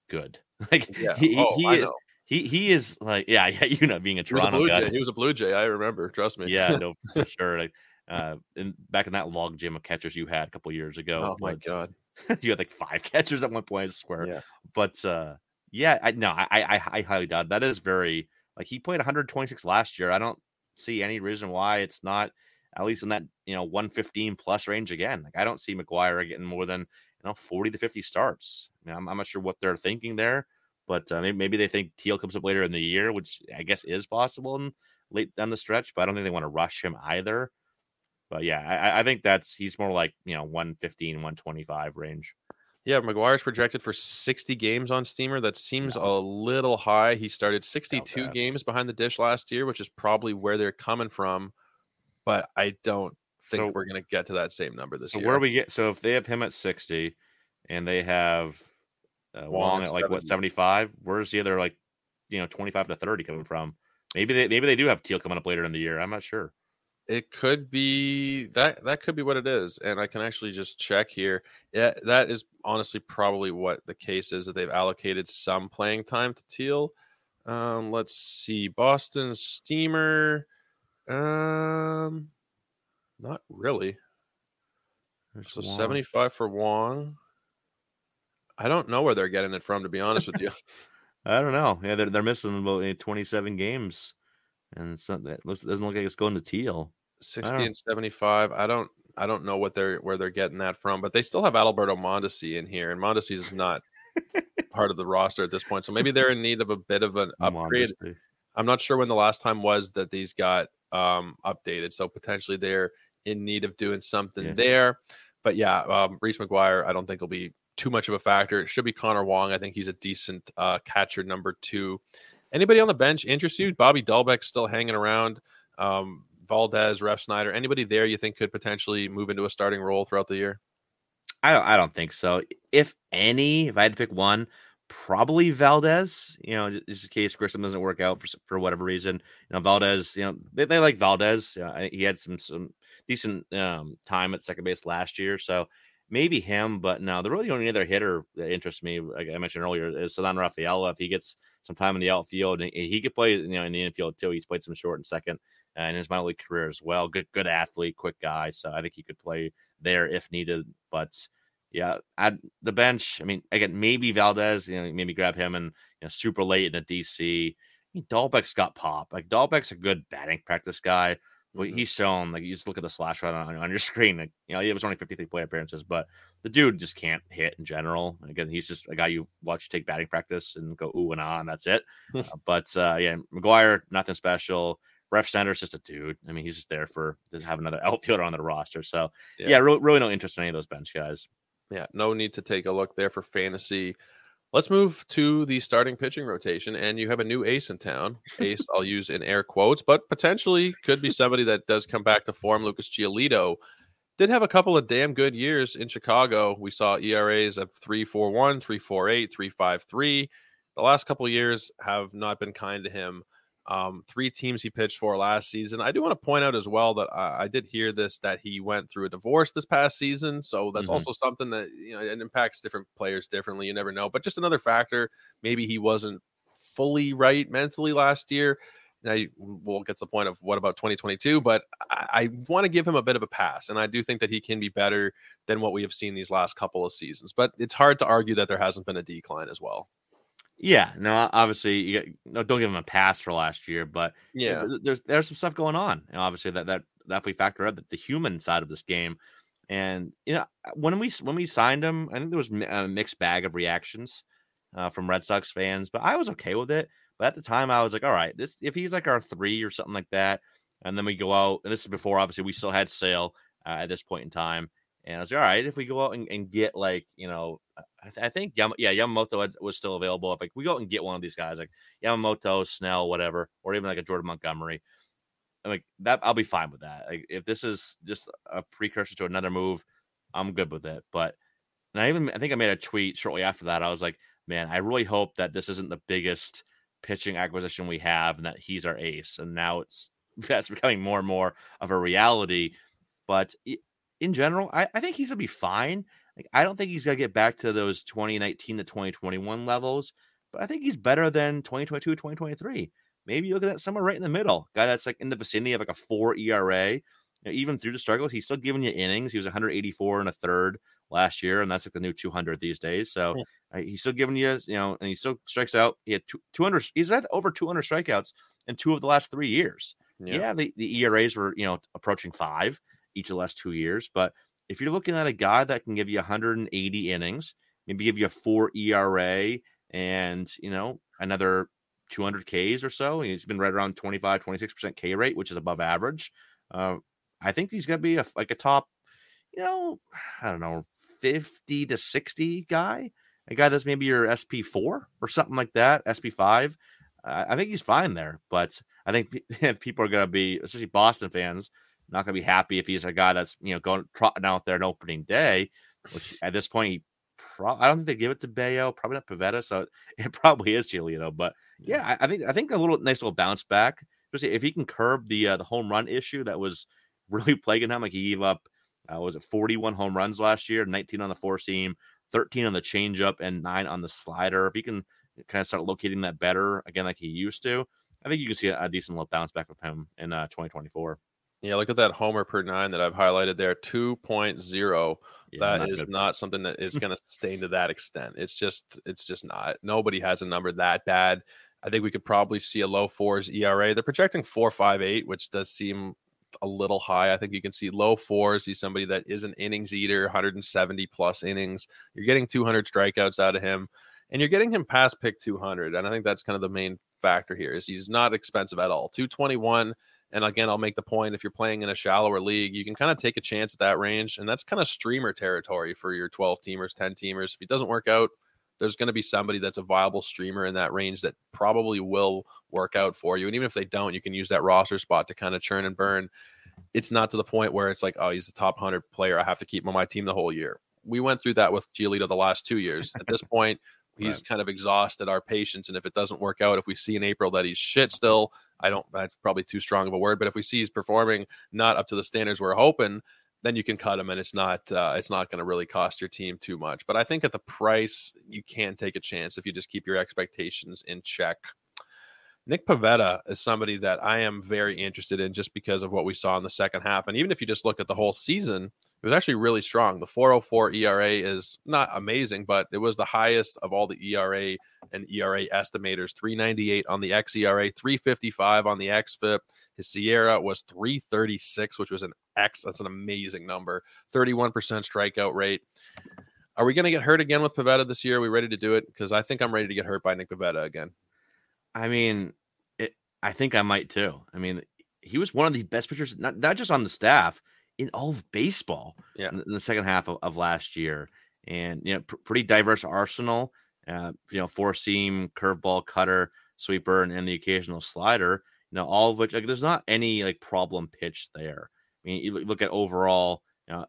good. Like yeah. he, oh, he is. He he is like yeah yeah you know being a Toronto he was a guy. Jay. He was a Blue Jay. I remember. Trust me. Yeah, no, for sure. Like uh, in back in that log jam of catchers you had a couple years ago. Oh my god, you had like five catchers at one point. I swear. Yeah. But uh, yeah, I no, I, I I highly doubt that is very like he played 126 last year. I don't see any reason why it's not at least in that you know 115 plus range again. Like I don't see McGuire getting more than you know 40 to 50 starts. I mean, I'm, I'm not sure what they're thinking there, but uh, maybe, maybe they think Teel comes up later in the year, which I guess is possible in late down the stretch. But I don't think they want to rush him either. But yeah, I, I think that's he's more like you know 115, 125 range. Yeah, McGuire's projected for 60 games on Steamer. That seems a little high. He started 62 games behind the dish last year, which is probably where they're coming from. But I don't think so, we're going to get to that same number this so year. Where we get so if they have him at 60 and they have uh, Wong, at like what 75, where's the other like you know 25 to 30 coming from? Maybe they maybe they do have Teel coming up later in the year. I'm not sure. It could be that that could be what it is, and I can actually just check here. Yeah, that is honestly probably what the case is that they've allocated some playing time to Teel. Um, let's see, Boston Steamer. Um, not really. There's so seventy five for Wong. I don't know where they're getting it from, to be honest with you. I don't know. Yeah, they're they're missing about eh, twenty seven games, and it's not that doesn't look like it's going to Teel. 60 and 75. I don't I don't know what they're where they're getting that from, but they still have Alberto Mondesi in here, and Mondesi is not part of the roster at this point. So maybe they're in need of a bit of an upgrade. Mondesi. I'm not sure when the last time was that these got um, updated. So potentially they're in need of doing something yeah. there. But yeah, um, Reese McGuire, I don't think will be too much of a factor. It should be Connor Wong. I think he's a decent uh, catcher number two. Anybody on the bench interest you? Bobby Dalbec still hanging around. Um, Valdez, Refsnyder, anybody there you think could potentially move into a starting role throughout the year? I don't, I don't think so. If any, if I had to pick one, probably Valdez. You know, just in case Grissom doesn't work out for for whatever reason. You know, Valdez. You know, they, they like Valdez. You know, he had some some decent um, time at second base last year, so maybe him. But no, the really only other hitter that interests me, like I mentioned earlier, is Ceddanne Rafaela. If he gets some time in the outfield, he could play, you know, in the infield too. He's played some short and second uh, in his minor league career as well. Good, good athlete, quick guy. So I think he could play there if needed. But yeah, at the bench. I mean, again, maybe Valdez, you know, maybe grab him and you know, super late in the DC. I mean, Dalbec's got pop. Like Dalbec's a good batting practice guy. What mm-hmm. he's shown, like you just look at the slash run on, on your screen. Like, you know, it was only 53 play appearances, but the dude just can't hit in general. And again, he's just a guy you watch take batting practice and go ooh and ah, and that's it. uh, but uh, yeah, McGuire, nothing special. Refsnyder's just a dude. I mean, he's just there for to have another outfielder on the roster. So yeah, yeah really, really no interest in any of those bench guys. Yeah, no need to take a look there for fantasy. Let's move to the starting pitching rotation, and you have a new ace in town. Ace, I'll use in air quotes, but potentially could be somebody that does come back to form. Lucas Giolito did have a couple of damn good years in Chicago. We saw ERAs of 3.41, 3.48, 3.53. The last couple of years have not been kind to him. Um, three teams he pitched for last season. I do want to point out as well that I, I, did hear this that he went through a divorce this past season. So that's mm-hmm. also something that you know it impacts different players differently. You never know, but just another factor. Maybe he wasn't fully right mentally last year. Now we'll get to the point of what about 2022, but I, I want to give him a bit of a pass, and I do think that he can be better than what we have seen these last couple of seasons. But it's hard to argue that there hasn't been a decline as well. Yeah, no, obviously, you got, no, don't give him a pass for last year, but yeah, there's there's some stuff going on, and obviously that that definitely factor out the, the human side of this game. And you know, when we when we signed him, I think there was a mixed bag of reactions uh, from Red Sox fans, but I was okay with it. But at the time, I was like, all right, this if he's like our three or something like that, and then we go out, and this is before obviously we still had Sale uh, at this point in time, and I was like, all right, if we go out and, and get like you know I, th- I think Yam- yeah Yamamoto had, was still available. If like we go out and get one of these guys like Yamamoto, Snell, whatever, or even like a Jordan Montgomery, I'm like that, I'll be fine with that. Like if this is just a precursor to another move, I'm good with it. But and I even I think I made a tweet shortly after that. I was like, man, I really hope that this isn't the biggest pitching acquisition we have, and that he's our ace. And now it's that's becoming more and more of a reality. But in general, I, I think he's gonna be fine. Like I don't think he's gonna get back to those 2019 to 2021 levels, but I think he's better than 2022, 2023. Maybe you're looking at somewhere right in the middle, guy that's like in the vicinity of like a four ERA. You know, even through the struggles, he's still giving you innings. He was 184 and a third last year, and that's like the new 200 these days. So yeah. uh, he's still giving you, you know, and he still strikes out. He had two, 200. He's had over 200 strikeouts in two of the last three years. Yeah, yeah the, the ERAs were you know approaching five each of the last two years, but if you're looking at a guy that can give you 180 innings, maybe give you a four ERA and, you know, another 200 Ks or so, he's been right around 25, 26% K rate, which is above average. Uh, I think he's going to be a, like a top, you know, I don't know, 50 to 60 guy, a guy that's maybe your SP4 or something like that, SP5. Uh, I think he's fine there, but I think people are going to be, especially Boston fans, not going to be happy if he's a guy that's you know going trotting out there on opening day, which at this point, pro- I don't think they give it to Bello, probably not Pivetta, so it probably is Giolito. But yeah, I, I, think I think a little nice little bounce back, especially if he can curb the uh, the home run issue that was really plaguing him. Like he gave up, uh, was it 41 home runs last year, 19 on the four seam, 13 on the changeup, and nine on the slider. If he can kind of start locating that better again, like he used to, I think you can see a, a decent little bounce back with him in uh, 2024. Yeah, look at that homer per nine that I've highlighted there 2.0. Yeah, that not is good. not something that is going to sustain to that extent. It's just, it's just not. Nobody has a number that bad. I think we could probably see a low fours ERA. They're projecting 4.58, which does seem a little high. I think you can see low fours. He's somebody that is an innings eater, 170 plus innings. You're getting 200 strikeouts out of him, and you're getting him past pick 200. And I think that's kind of the main factor here. Is he's not expensive at all. 221 and again, I'll make the point if you're playing in a shallower league, you can kind of take a chance at that range. And that's kind of streamer territory for your 12 teamers, 10 teamers. If it doesn't work out, there's going to be somebody that's a viable streamer in that range that probably will work out for you. And even if they don't, you can use that roster spot to kind of churn and burn. It's not to the point where it's like, oh, he's the top 100 player. I have to keep him on my team the whole year. We went through that with Giolito the last two years. At this point, he's right. kind of exhausted our patience. And if it doesn't work out, if we see in April that he's shit still, I don't. That's probably too strong of a word, but if we see he's performing not up to the standards we're hoping, then you can cut him, and it's not uh, it's not going to really cost your team too much. But I think at the price, you can take a chance if you just keep your expectations in check. Nick Pivetta is somebody that I am very interested in just because of what we saw in the second half. And even if you just look at the whole season, was actually really strong. The 404 ERA is not amazing, but it was the highest of all the ERA and ERA estimators 398 on the xERA, 355 on the xFIP. His SIERA was 336, which was an X. That's an amazing number. 31% strikeout rate. Are we going to get hurt again with Pivetta this year? Are we ready to do it? Because I think I'm ready to get hurt by Nick Pivetta again. I mean, it, I think I might too. I mean, he was one of the best pitchers, not, not just on the staff, in all of baseball yeah. in, the second half of, of last year. And, you know, pr- pretty diverse arsenal, uh, you know, four seam, curveball, cutter, sweeper, and, and the occasional slider, you know, all of which, like, there's not any like problem pitch there. I mean, you look at overall, you know,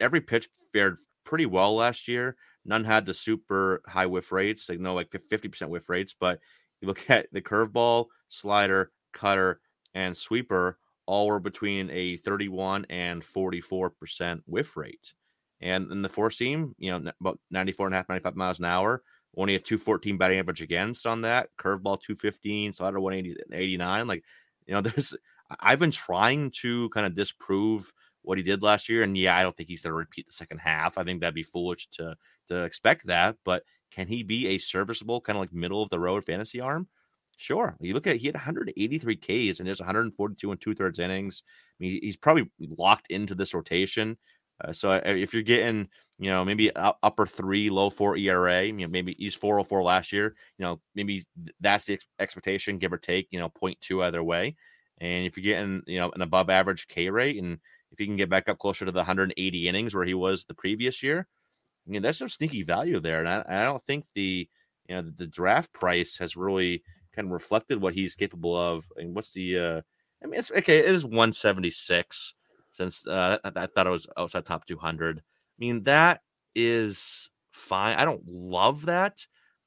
every pitch fared pretty well last year. None had the super high whiff rates, like no like 50% whiff rates, but you look at the curveball, slider, cutter, and sweeper, all were between a 31 and 44% whiff rate. And in the four seam, you know, about 94 and a half, 95 miles an hour, only a 214 batting average against on that. Curveball 215, slider 189. Like, you know, there's, I've been trying to kind of disprove what he did last year. And yeah, I don't think he's going to repeat the second half. I think that'd be foolish to to expect that. But can he be a serviceable kind of like middle of the road fantasy arm? Sure. You look at he had 183 Ks and just 142 and two thirds innings. I mean, he's probably locked into this rotation. Uh, so if you're getting, you know, maybe upper three, low four ERA, you know, maybe he's 404 last year, you know, maybe that's the expectation, give or take, you know, 0.2 either way. And if you're getting, you know, an above average K rate and if he can get back up closer to the 180 innings where he was the previous year, I mean, there's some sneaky value there. And I, I don't think the, you know, the, draft price has really kind of reflected what he's capable of. And what's the, uh, I mean, it's okay. It is 176 since uh, I, I thought it was outside top 200. I mean, that is fine. I don't love that,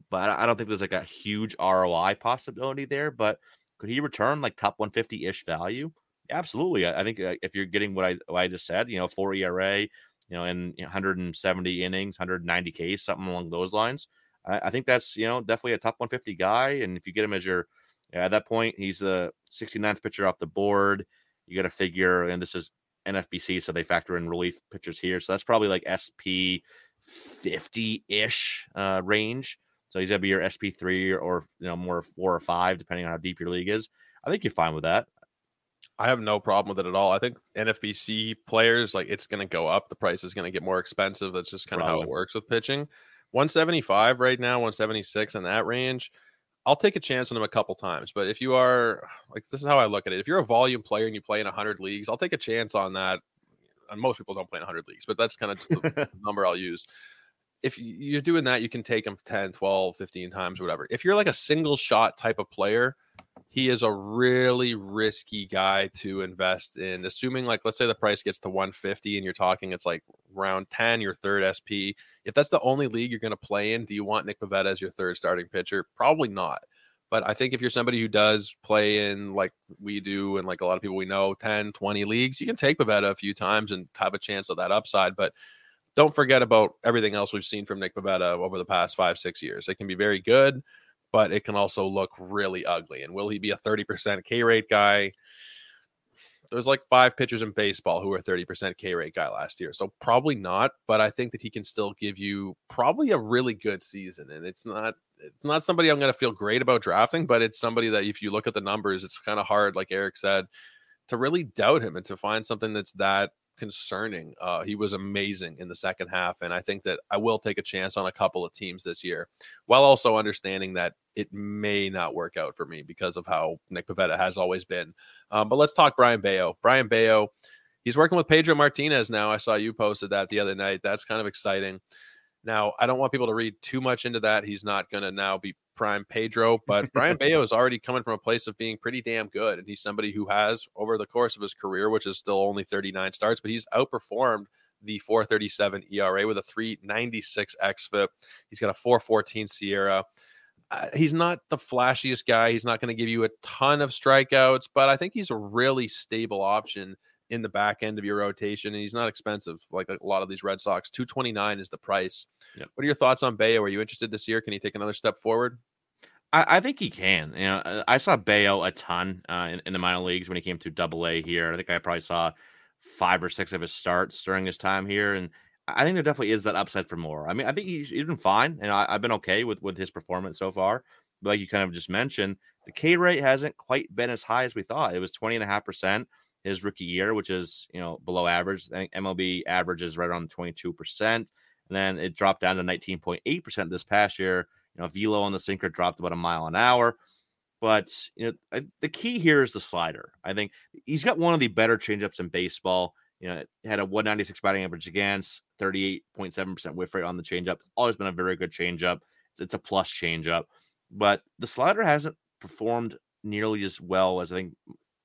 but I don't think there's like a huge ROI possibility there. But could he return like top 150 ish value? Absolutely. I, I think uh, if you're getting what I, what I just said, you know, four ERA, you know, in 170 innings, 190 Ks, something along those lines. I, I, think that's, you know, definitely a top 150 guy. And if you get him as your, at that point, he's the 69th pitcher off the board. You got to figure, and this is NFBC, so they factor in relief pitchers here. So that's probably like SP 50 ish uh, range. So he's gonna be your SP three or you know more four or five, depending on how deep your league is. I think you're fine with that. I have no problem with it at all. I think NFBC players like it's going to go up. The price is going to get more expensive. That's just kind of how it works with pitching. 175 right now, 176 in that range. I'll take a chance on them a couple times, but if you are like this is how I look at it. If you're a volume player and you play in 100 leagues, I'll take a chance on that. And most people don't play in 100 leagues, but that's kind of just the number I'll use. If you're doing that, you can take them 10, 12, 15 times, whatever. If you're like a single shot type of player, he is a really risky guy to invest in. Assuming like let's say the price gets to 150 and you're talking it's like round 10, your third SP. If that's the only league you're going to play in, do you want Nick Pivetta as your third starting pitcher? Probably not. But I think if you're somebody who does play in like we do and like a lot of people we know 10, 20 leagues, you can take Pivetta a few times and have a chance of that upside. But don't forget about everything else we've seen from Nick Pivetta over the past five, six years. It can be very good but it can also look really ugly. And will he be a 30% K rate guy? There's like five pitchers in baseball who were 30% K rate guy last year. So probably not, but I think that he can still give you probably a really good season. And it's not it's not somebody I'm going to feel great about drafting, but it's somebody that if you look at the numbers, it's kind of hard, like Eric said, to really doubt him and to find something that's that concerning. Uh, he was amazing in the second half, and I think that I will take a chance on a couple of teams this year, while also understanding that it may not work out for me because of how Nick Pivetta has always been. Um, but let's talk Brayan Bello. Brayan Bello, he's working with Pedro Martinez now. I saw you posted that the other night. That's kind of exciting. Now, I don't want people to read too much into that. He's not going to now be prime Pedro, but Brayan Bello is already coming from a place of being pretty damn good. And he's somebody who has, over the course of his career, which is still only 39 starts, but he's outperformed the 437 ERA with a 396 XFIP. He's got a 414 SIERA. Uh, he's not the flashiest guy. He's not going to give you a ton of strikeouts, but I think he's a really stable option in the back end of your rotation, and he's not expensive like a lot of these Red Sox. Two twenty nine is the price. Yep. What are your thoughts on Bello? Are you interested this year? Can he take another step forward? I, I think he can. You know, I saw Bello a ton uh, in, in, the minor leagues when he came to Double A here. I think I probably saw five or six of his starts during his time here, and I think there definitely is that upside for more. I mean, I think he's, he's been fine, and I, have been okay with with his performance so far. But like you kind of just mentioned, the K rate hasn't quite been as high as we thought. It was 20 and a half percent his rookie year, which is you know below average. I think MLB average is right around 22 percent, and then it dropped down to 19.8 percent this past year. You know, velo on the sinker dropped about a mile an hour. But you know, I, the key here is the slider. I think he's got one of the better changeups in baseball. You know, had a 196 batting average against, 38.7% whiff rate on the changeup. It's always been a very good changeup. It's, it's a plus changeup, but the slider hasn't performed nearly as well as I think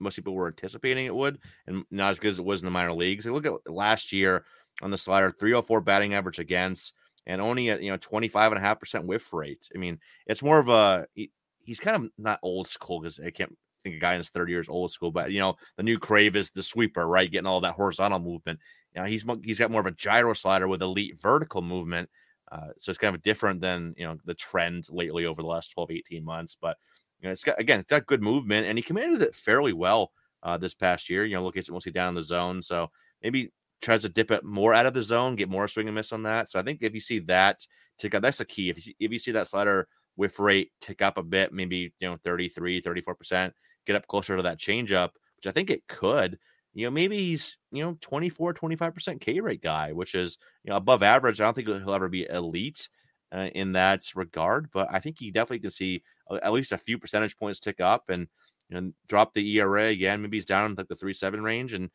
most people were anticipating it would, and not as good as it was in the minor leagues. They look at last year on the slider, 304 batting average against, and only at you know 25 and a half percent whiff rate. I mean, it's more of a he, he's kind of not old school because I can't think a guy in his 30 years old school, but you know, the new crave is the sweeper, right? Getting all that horizontal movement. You know, he's he's got more of a gyro slider with elite vertical movement. Uh, so it's kind of different than you know the trend lately over the last 12, 18 months. But you know, it's got again, it's got good movement, and he commanded it fairly well uh, this past year. You know, look, it's mostly down in the zone, so maybe tries to dip it more out of the zone, get more swing and miss on that. So I think if you see that tick up, that's the key. If you, if you see that slider whiff rate tick up a bit, maybe you know 33, 34 percent, get up closer to that changeup, which I think it could. You know, maybe he's, you know, 24, 25% K rate guy, which is, you know, above average. I don't think he'll ever be elite uh, in that regard, but I think he definitely can see at least a few percentage points tick up and, you know, drop the ERA again. Maybe he's down in like the three seven range, and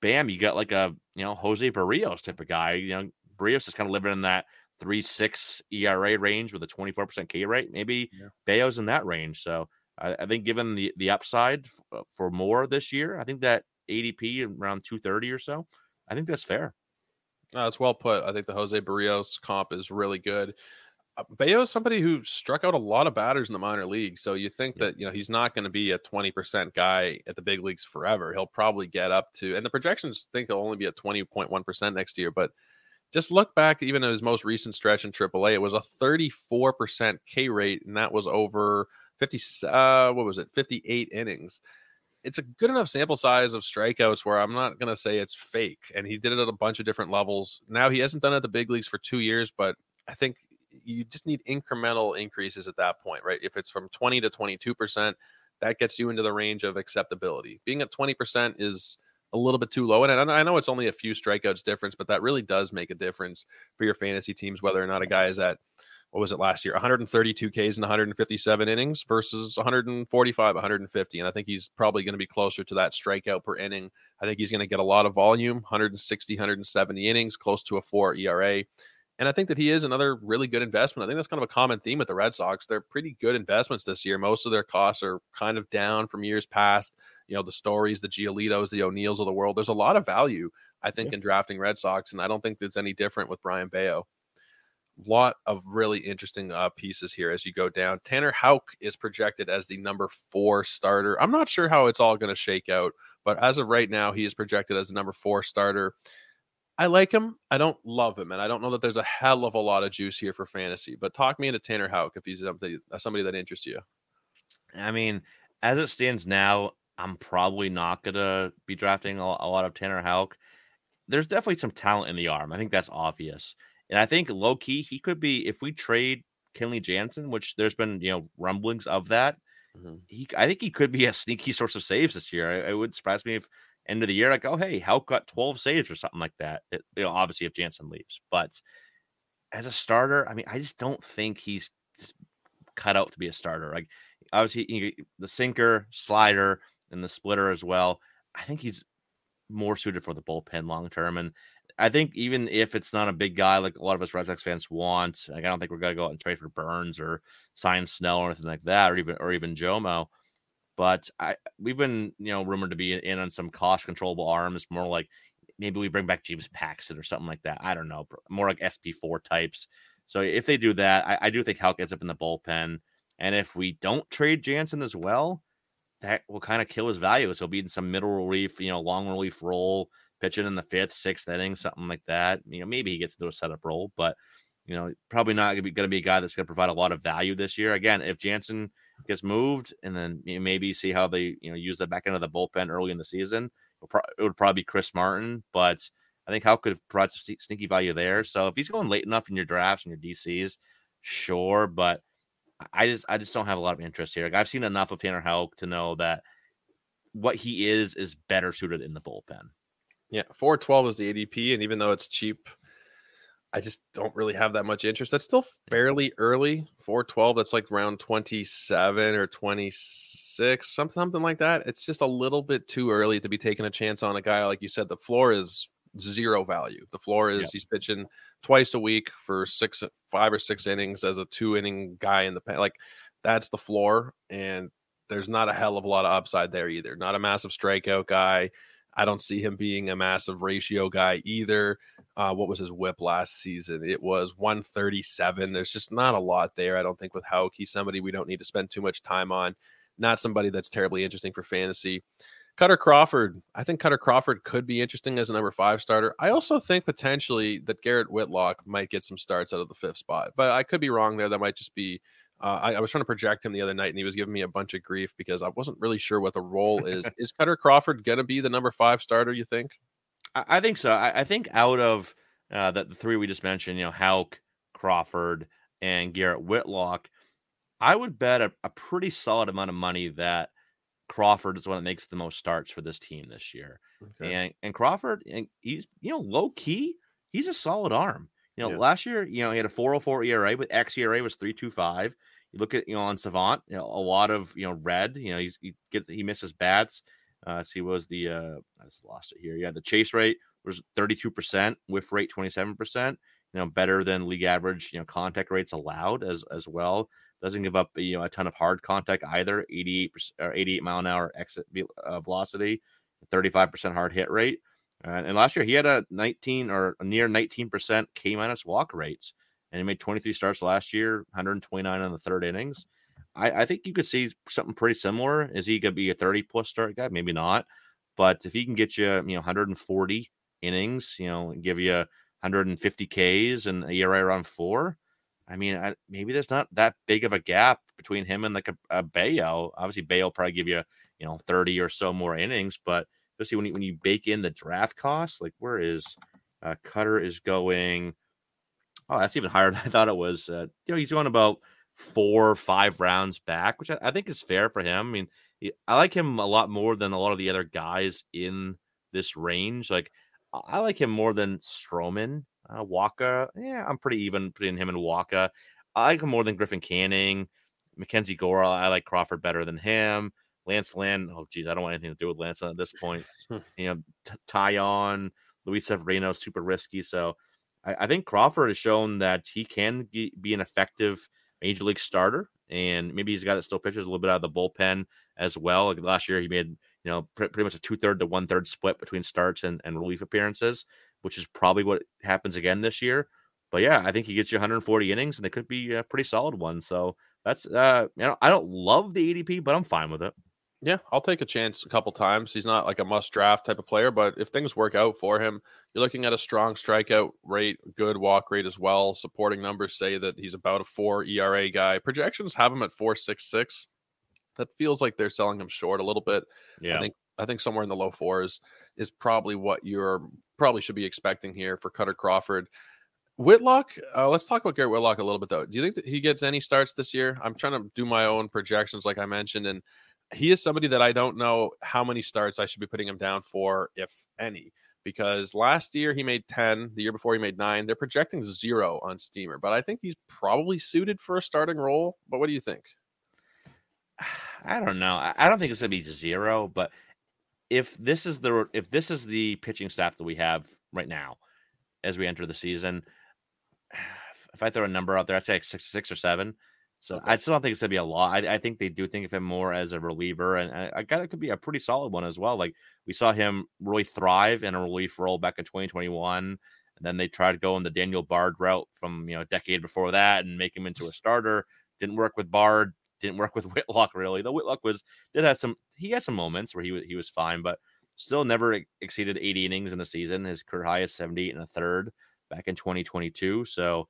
bam, you got like a you know Jose Berrios type of guy. You know, Berrios is kind of living in that three six ERA range with a twenty four percent K rate. Maybe yeah. Bello's in that range. So I, I think given the the upside f- uh, for more this year, I think that ADP around 230 or so, I think that's fair. Uh, that's well put. I think the Jose Berrios comp is really good. Uh, Bello is somebody who struck out a lot of batters in the minor leagues, so you think yeah. that you know he's not going to be a 20% guy at the big leagues forever. He'll probably get up to, and the projections think he'll only be at 20.1% next year. But just look back, even at his most recent stretch in AAA, it was a 34% K rate, and that was over 50 uh, what was it 58 innings it's a good enough sample size of strikeouts where i'm not going to say it's fake and he did it at a bunch of different levels. Now he hasn't done it at the big leagues for two years but i think you just need incremental increases at that point right? If it's from 20 to 22 percent that gets you into the range of acceptability. Being at 20 percent is a little bit too low and i know it's only a few strikeouts difference but that really does make a difference for your fantasy teams whether or not a guy is at what was it last year 132 Ks in 157 innings versus 145 150 and I think he's probably going to be closer to that strikeout per inning I think he's going to get a lot of volume 160 170 innings close to a 4 ERA and I think that he is another really good investment. I think that's kind of a common theme with the Red Sox. They're pretty good investments this year. Most of their costs are kind of down from years past. You know, the stories, the Giolitos, the O'Neills of the world. There's a lot of value, I think, yeah. in drafting Red Sox, and I don't think there's any different with Brayan Bello lot of really interesting uh, pieces here as you go down. Tanner Houck is projected as the number four starter. I'm not sure how it's all going to shake out, but as of right now, he is projected as the number four starter. I like him. I don't love him, and I don't know that there's a hell of a lot of juice here for fantasy. But talk me into Tanner Houck if he's somebody, uh, somebody that interests you. I mean, as it stands now, I'm probably not gonna be drafting a, a lot of Tanner Houck. There's definitely some talent in the arm. I think that's obvious. And I think low key, he could be if we trade Kenley Jansen, which there's been you know rumblings of that. Mm-hmm. He, I think he could be a sneaky source of saves this year. It, it would surprise me if end of the year like, oh hey, Houck got 12 saves or something like that. It, you know, obviously if Jansen leaves, but as a starter, I mean, I just don't think he's cut out to be a starter. Like obviously the sinker, slider, and the splitter as well. I think he's more suited for the bullpen long term. And I think even if it's not a big guy like a lot of us Red Sox fans want, like I don't think we're gonna go out and trade for Burnes or sign Snell or anything like that, or even or even Jomo. But I we've been you know rumored to be in on some cost controllable arms, more like maybe we bring back James Paxton or something like that. I don't know, more like SP four types. So if they do that, I, I do think Houck ends up in the bullpen. And if we don't trade Jansen as well, that will kind of kill his value. So he'll be in some middle relief, you know, long relief role pitching in the fifth, sixth inning, something like that. You know, maybe he gets into a setup role, but you know, probably not going to be a guy that's going to provide a lot of value this year. Again, if Jansen gets moved, and then maybe see how they you know use the back end of the bullpen early in the season. it would probably be Chris Martin, but I think Houck could provide some sneaky value there. So if he's going late enough in your drafts and your DCs, sure, but I just I just don't have a lot of interest here. Like I've seen enough of Tanner Houck to know that what he is is better suited in the bullpen. Yeah, 412 is the ADP, and even though it's cheap, I just don't really have that much interest. That's still fairly early. 412, that's like round 27 or 26, something, something like that. It's just a little bit too early to be taking a chance on a guy. Like you said, the floor is zero value. The floor is he's pitching twice a week for six, five or six innings as a two inning guy in the pen. Like that's the floor. And there's not a hell of a lot of upside there either. Not a massive strikeout guy. I don't see him being a massive ratio guy either. Uh, what was his whip last season? It was 137. There's just not a lot there. I don't think with Houck, he's somebody we don't need to spend too much time on. Not somebody that's terribly interesting for fantasy. Kutter Crawford, I think Kutter Crawford could be interesting as a number five starter. I also think potentially that Garrett Whitlock might get some starts out of the fifth spot, but I could be wrong there. That might just be. Uh, I, I, was trying to project him the other night, and he was giving me a bunch of grief because I wasn't really sure what the role is. is Kutter Crawford going to be the number five starter? You think? I, I think so. I, I, think out of uh, the, the three we just mentioned, you know, Houck, Crawford, and Garrett Whitlock, I would bet a, a pretty solid amount of money that Crawford is one that makes the most starts for this team this year. Okay. And and Crawford, and he's you know low key, he's a solid arm. You know, yeah. last year, you know, he had a 404 ERA, but xERA was 325. You look at you know on Savant, you know, a lot of you know red. You know, he's, he gets he misses bats. Uh, see, was the uh, I just lost it here. Yeah, the chase rate was 32 percent, whiff rate 27 percent. You know, better than league average. You know, contact rates allowed as as well. Doesn't give up you know a ton of hard contact either. 88 or 88 mile an hour exit uh, velocity, 35 percent hard hit rate. Uh, and last year he had a 19 or a near 19 percent K minus walk rates, and he made 23 starts last year, 129 in the third innings. I, I think you could see something pretty similar. Is he going to be a 30 plus start guy? Maybe not, but if he can get you you know 140 innings, you know, give you 150 Ks and a ERA around four I mean, I, maybe there's not that big of a gap between him and like a, a Bello. Obviously, Bello probably give you you know 30 or so more innings, but especially when you when you bake in the draft cost, like where is uh, Kutter is going? Oh, that's even higher than I thought it was. Uh, you know, he's going about four or five rounds back, which I, I think is fair for him. I mean, he, I like him a lot more than a lot of the other guys in this range. Like, I like him more than Stroman uh, Wacha, yeah, I'm pretty even putting him in Wacha. I like him more than Griffin Canning. Mackenzie Gore, I like Crawford better than him. Lance Lynn, oh geez, I don't want anything to do with Lance at this point. you know, T- Taillon, Luis Severino, super risky. So I, I, think Crawford has shown that he can be an effective major league starter, and maybe he's a guy that still pitches a little bit out of the bullpen as well. Like last year, he made you know pretty much a two third to one third split between starts and, and relief appearances which is probably what happens again this year. But yeah, I think he gets you 140 innings, and they could be a pretty solid one. So that's uh, you know, I don't love the ADP, but I'm fine with it. Yeah, I'll take a chance a couple times. He's not like a must draft type of player, but if things work out for him, you're looking at a strong strikeout rate, good walk rate as well. Supporting numbers say that he's about a four ERA guy. Projections have him at four six six. That feels like they're selling him short a little bit. Yeah. I think I think somewhere in the low fours is probably what you're probably should be expecting here for Kutter Crawford. Whitlock, uh, let's talk about Garrett Whitlock a little bit though. Do you think that he gets any starts this year? I'm trying to do my own projections, like I mentioned, and he is somebody that I don't know how many starts I should be putting him down for, if any. Because last year he made 10, the year before he made nine. They're projecting zero on Steamer, but I think he's probably suited for a starting role. But what do you think? I don't know. I don't think it's gonna be zero, but if this is the if this is the pitching staff that we have right now as we enter the season, if I throw a number out there, I'd say like six, six or seven. So okay. I still don't think it's gonna be a lot. I, I, think they do think of him more as a reliever, and I, I got it could be a pretty solid one as well. Like we saw him really thrive in a relief role back in 2021. And then they tried going the Daniel Bard route from you know a decade before that and make him into a starter. Didn't work with Bard didn't work with Whitlock really. Though Whitlock was did have some he had some moments where he was he was fine, but still never exceeded 80 innings in the season. His career high is 78 and a third back in 2022. So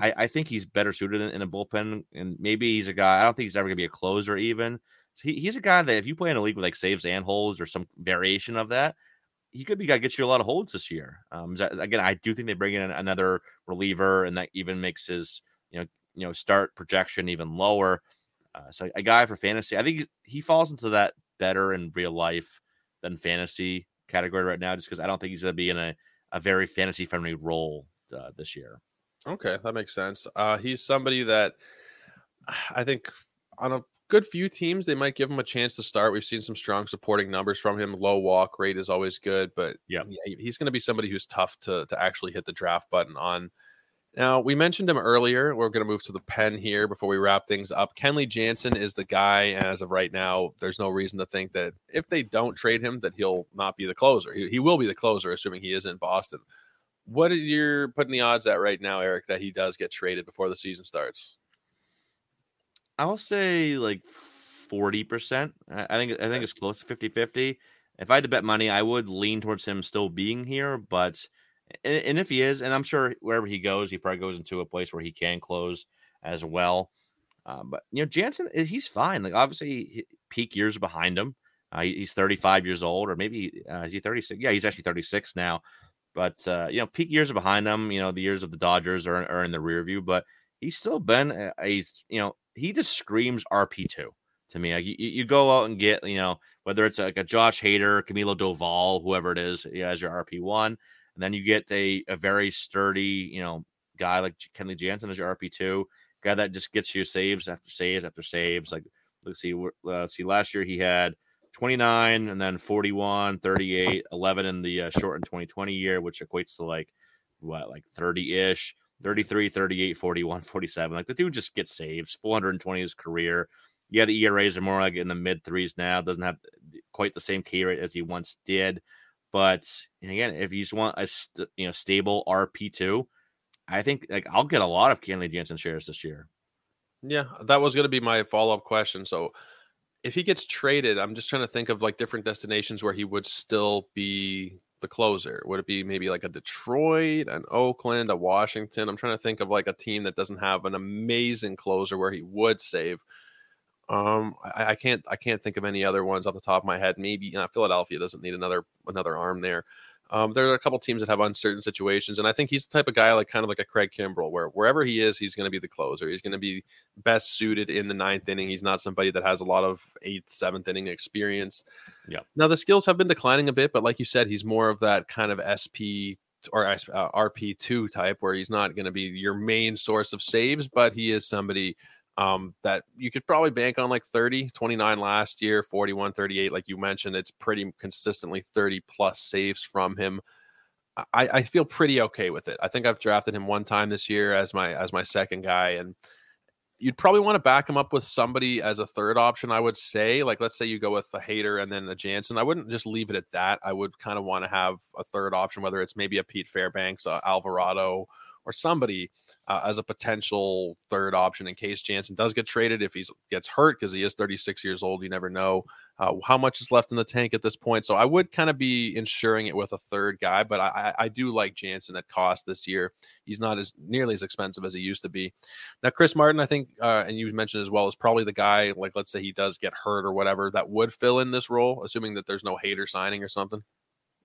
I, I think he's better suited in, in, a bullpen, and maybe he's a guy. I don't think he's ever gonna be a closer even. he, he's a guy that if you play in a league with like saves and holds or some variation of that, he could be guy get you a lot of holds this year. Um, again, I do think they bring in another reliever, and that even makes his you know you know start projection even lower. Uh, so a guy for fantasy, I think he falls into that better in real life than fantasy category right now, just because I don't think he's going to be in a, a very fantasy friendly role uh, this year. Okay, that makes sense. Uh, he's somebody that I think on a good few teams they might give him a chance to start. We've seen some strong supporting numbers from him. Low walk rate is always good, but yeah, he's going to be somebody who's tough to to actually hit the draft button on. Now, we mentioned him earlier. We're going to move to the pen here before we wrap things up. Kenley Jansen is the guy, as of right now, there's no reason to think that if they don't trade him, that he'll not be the closer. He, he will be the closer, assuming he is in Boston. What are you putting the odds at right now, Eric, that he does get traded before the season starts? I'll say like 40%. I think I think it's close to 50-50. If I had to bet money, I would lean towards him still being here, but and, and, if he is, and I'm sure wherever he goes, he probably goes into a place where he can close as well. Uh, but you know, Jansen, eh, he's fine. Like obviously, peak years behind him. Uh, he's 35 years old, or maybe uh, is he 36? Yeah, he's actually 36 now. But uh, you know, peak years behind him. You know, the years of the Dodgers are, are in the rear view, but he's still been a, a you know he just screams RP two to me. Like you, you, go out and get you know whether it's like a Josh Hader, Camilo Doval, whoever it is, as your RP one, and then you get a a very sturdy you know guy like Kenley Jansen as your RP two, guy that just gets you saves after saves after saves. Like let's see, let's see, last year he had 29 and then 41, 38, 11 in the uh, shortened 2020 year, which equates to like what, like 30 ish, 33, 38, 41, 47. Like the dude just gets saves, 420 his career. Yeah, the ERAs are more like in the mid threes now. Doesn't have quite the same K rate as he once did. But again, if you just want a st- you know stable RP two, I think like I'll get a lot of Kenley Jansen shares this year. Yeah, that was going to be my follow up question. So if he gets traded, I'm just trying to think of like different destinations where he would still be the closer. Would it be maybe like a Detroit, an Oakland, a Washington? I'm trying to think of like a team that doesn't have an amazing closer where he would save. Um, I, I can't I can't think of any other ones off the top of my head. Maybe you know, Philadelphia doesn't need another another arm there. Um, there are a couple teams that have uncertain situations, and I think he's the type of guy like kind of like a Craig Kimbrel, where wherever he is, he's going to be the closer. He's going to be best suited in the ninth inning. He's not somebody that has a lot of eighth, seventh inning experience. Yeah. Now the skills have been declining a bit, but like you said, he's more of that kind of SP or uh, RP2 type, where he's not going to be your main source of saves, but he is somebody um, that you could probably bank on like 30, 29 last year, 41, 38. Like you mentioned, it's pretty consistently 30 plus saves from him. I, I feel pretty okay with it. I think I've drafted him one time this year as my as my second guy, and you'd probably want to back him up with somebody as a third option. I would say, like let's say you go with a Hader and then a Jansen. I wouldn't just leave it at that. I would kind of want to have a third option, whether it's maybe a Pete Fairbanks, a Alvarado, or somebody uh, as a potential third option in case Jansen does get traded. If he gets hurt because he is 36 years old, you never know uh, how much is left in the tank at this point. So I would kind of be insuring it with a third guy, but I, I do like Jansen at cost this year. He's not as nearly as expensive as he used to be. Now, Chris Martin, I think, uh, and you mentioned as well, is probably the guy. Like, let's say he does get hurt or whatever, that would fill in this role, assuming that there's no Hader signing or something.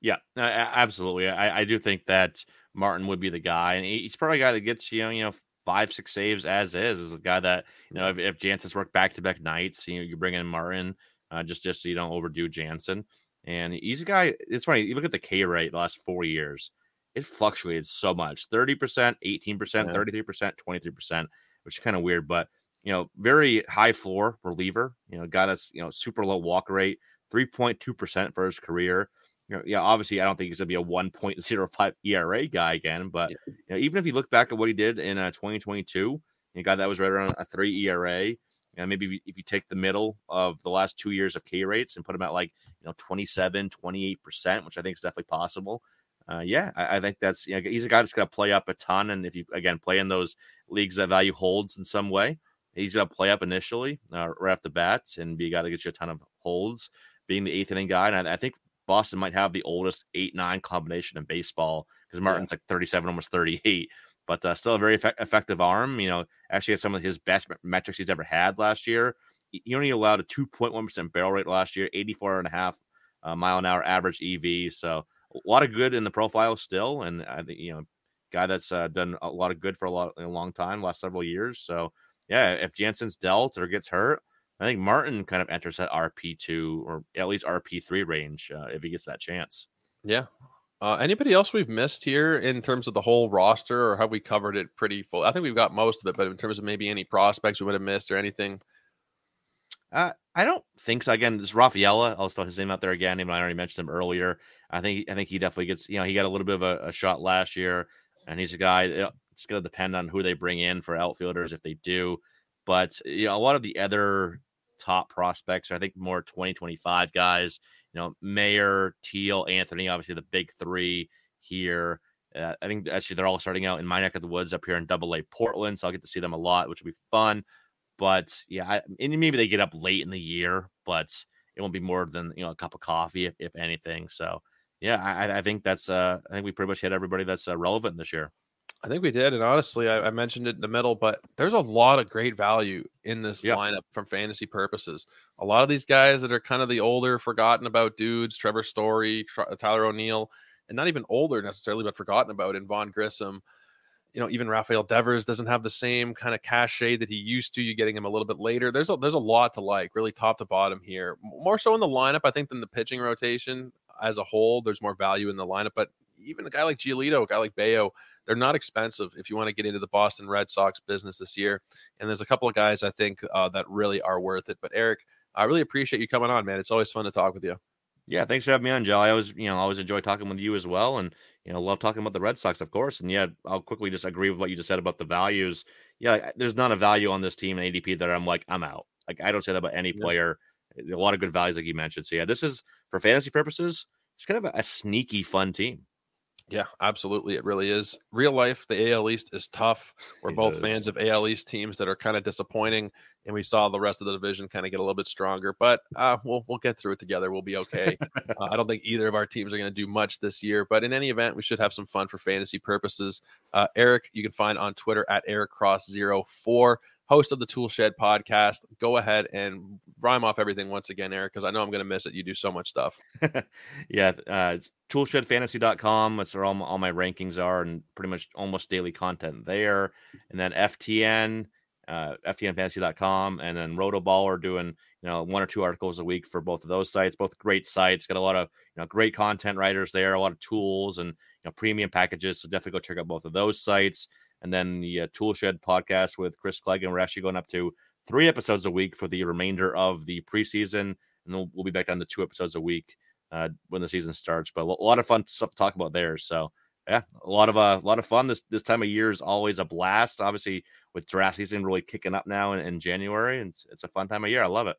Yeah, absolutely. I, I do think that Martin would be the guy, and he's probably a guy that gets you know, you know five six saves as is. Is the guy that you know if, if Jansen's worked back to back nights, you know you bring in Martin uh, just just so you don't overdo Jansen. And he's a guy. It's funny. You look at the K rate the last four years. It fluctuated so much 30%, 18%, 33%, 23%, which is kind of weird, but you know, very high floor reliever, you know, guy that's, you know, super low walk rate, 3.2% for his career you know, yeah, obviously, I don't think he's gonna be a 1.05 ERA guy again, but you know, even if you look back at what he did in uh, 2022, a guy that was right around a three ERA, and maybe if you, if you, take the middle of the last two years of K rates and put him at like you know 27, 28 percent, which I think is definitely possible. Uh, yeah, I, I, think that's you know, he's a guy that's gonna play up a ton, and if you again play in those leagues that value holds in some way, he's gonna play up initially uh, right off the bat and be a guy that gets you a ton of holds, being the eighth inning guy, and I, I think Boston might have the oldest eight nine combination in baseball because Martin's yeah. like 37, almost 38. but uh, still a very effect- effective arm. You know, actually had some of his best metrics he's ever had last year. He only allowed a 2.1% barrel rate last year, 84 and a half uh, mile an hour average EV. So a lot of good in the profile still. And I think, you know, guy that's uh, done a lot of good for a lot a long time, last several years. So yeah, if Jansen's dealt or gets hurt, I think Martin kind of enters that RP two or at least RP three range uh, if he gets that chance. Yeah, uh, anybody else we've missed here in terms of the whole roster, or have we covered it pretty full? I think we've got most of it, but in terms of maybe any prospects we would have missed or anything. Uh, I don't think so. Again, this Rafaela, I'll throw his name out there again, even I already mentioned him earlier. I think I think he definitely gets. You know, he got a little bit of a, a shot last year, and he's a guy. It's going to depend on who they bring in for outfielders if they do. But you know, a lot of the other top prospects, I think more 2025 guys you know, Mayer, Teel, Anthony, obviously the big three here. Uh, I think actually they're all starting out in my neck of the woods up here in Double A Portland, so I'll get to see them a lot, which will be fun. But yeah, I, and maybe they get up late in the year, but it won't be more than you know a cup of coffee, if, if anything. So yeah, I, I think that's uh, I think we pretty much hit everybody that's uh, relevant this year. I think we did, and honestly, I, I, mentioned it in the middle, but there's a lot of great value in this lineup from fantasy purposes. A lot of these guys that are kind of the older, forgotten about dudes, Trevor Story, uh, Tyler O'Neill, and not even older necessarily, but forgotten about in Vaughn Grissom. You know, even Rafael Devers doesn't have the same kind of cachet that he used to. You getting him a little bit later. There's a there's a lot to like, really top to bottom here. More so in the lineup, I think, than the pitching rotation as a whole. There's more value in the lineup, but even a guy like Giolito, a guy like Bello they're not expensive if you want to get into the Boston Red Sox business this year. And there's a couple of guys I think uh, that really are worth it. But Eric, I really appreciate you coming on, man. It's always fun to talk with you. Yeah, thanks for having me on, Joe. I always, you know, always enjoy talking with you as well, and you know, love talking about the Red Sox, of course. And yeah, I'll quickly just agree with what you just said about the values. Yeah, there's not a value on this team in ADP that I'm like, I'm out. Like I don't say that about any player. A lot of good values, like you mentioned. So yeah, this is for fantasy purposes. It's kind of a, a sneaky, fun team. Yeah, absolutely. It really is. Real life, the AL East is tough. We're it both is. fans of AL East teams that are kind of disappointing, and we saw the rest of the division kind of get a little bit stronger. But uh, we'll we'll get through it together. We'll be okay. uh, I don't think either of our teams are going to do much this year, but in any event, we should have some fun for fantasy purposes. Uh, Eric, you can find on Twitter at Eric Cross 04 host of the Tool Shed podcast. Go ahead and rhyme off everything once again, Eric, because I know I'm going to miss it. You do so much stuff. yeah, uh, toolshedfantasy.com. That's where all my, all my rankings are and pretty much almost daily content there. And then FTN, uh, FTNfantasy.com, and then Rotoballer doing you know one or two articles a week for both of those sites. Both great sites. Got a lot of you know great content writers there. A lot of tools and you know premium packages. So definitely go check out both of those sites and then the uh, Toolshed podcast with Chris Clegg. And we're actually going up to three episodes a week for the remainder of the preseason. And then we'll be back down to two episodes a week uh, when the season starts. But a lot of fun stuff to talk about there. So yeah, a lot of uh, a lot of fun. This this time of year is always a blast. Obviously, with draft season really kicking up now in, in January, and it's, it's a fun time of year. I love it.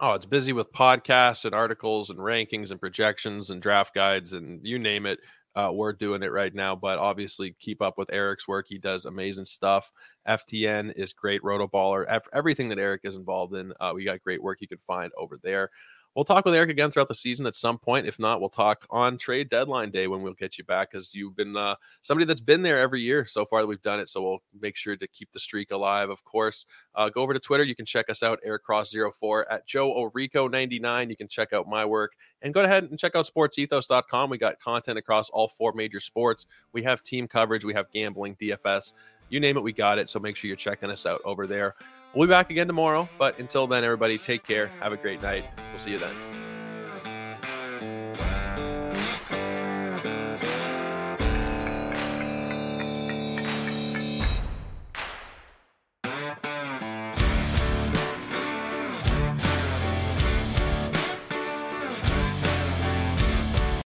Oh, it's busy with podcasts and articles and rankings and projections and draft guides and you name it uh, we're doing it right now. But obviously, keep up with Eric's work. He does amazing stuff. FTN is great. Roto Rotoballer, everything that Eric is involved in, uh, we got great work you can find over there. We'll talk with Eric again throughout the season at some point. If not, we'll talk on trade deadline day when we'll get you back because you've been uh, somebody that's been there every year so far that we've done it. So we'll make sure to keep the streak alive. Of course, uh, go over to Twitter. You can check us out, EricCross04 at Joe Orrico99. You can check out my work and go ahead and check out sportsethos.com. We got content across all four major sports. We have team coverage, we have gambling, DFS, you name it, we got it. So make sure you're checking us out over there. We'll be back again tomorrow. But until then, everybody, take care. Have a great night. We'll see you then.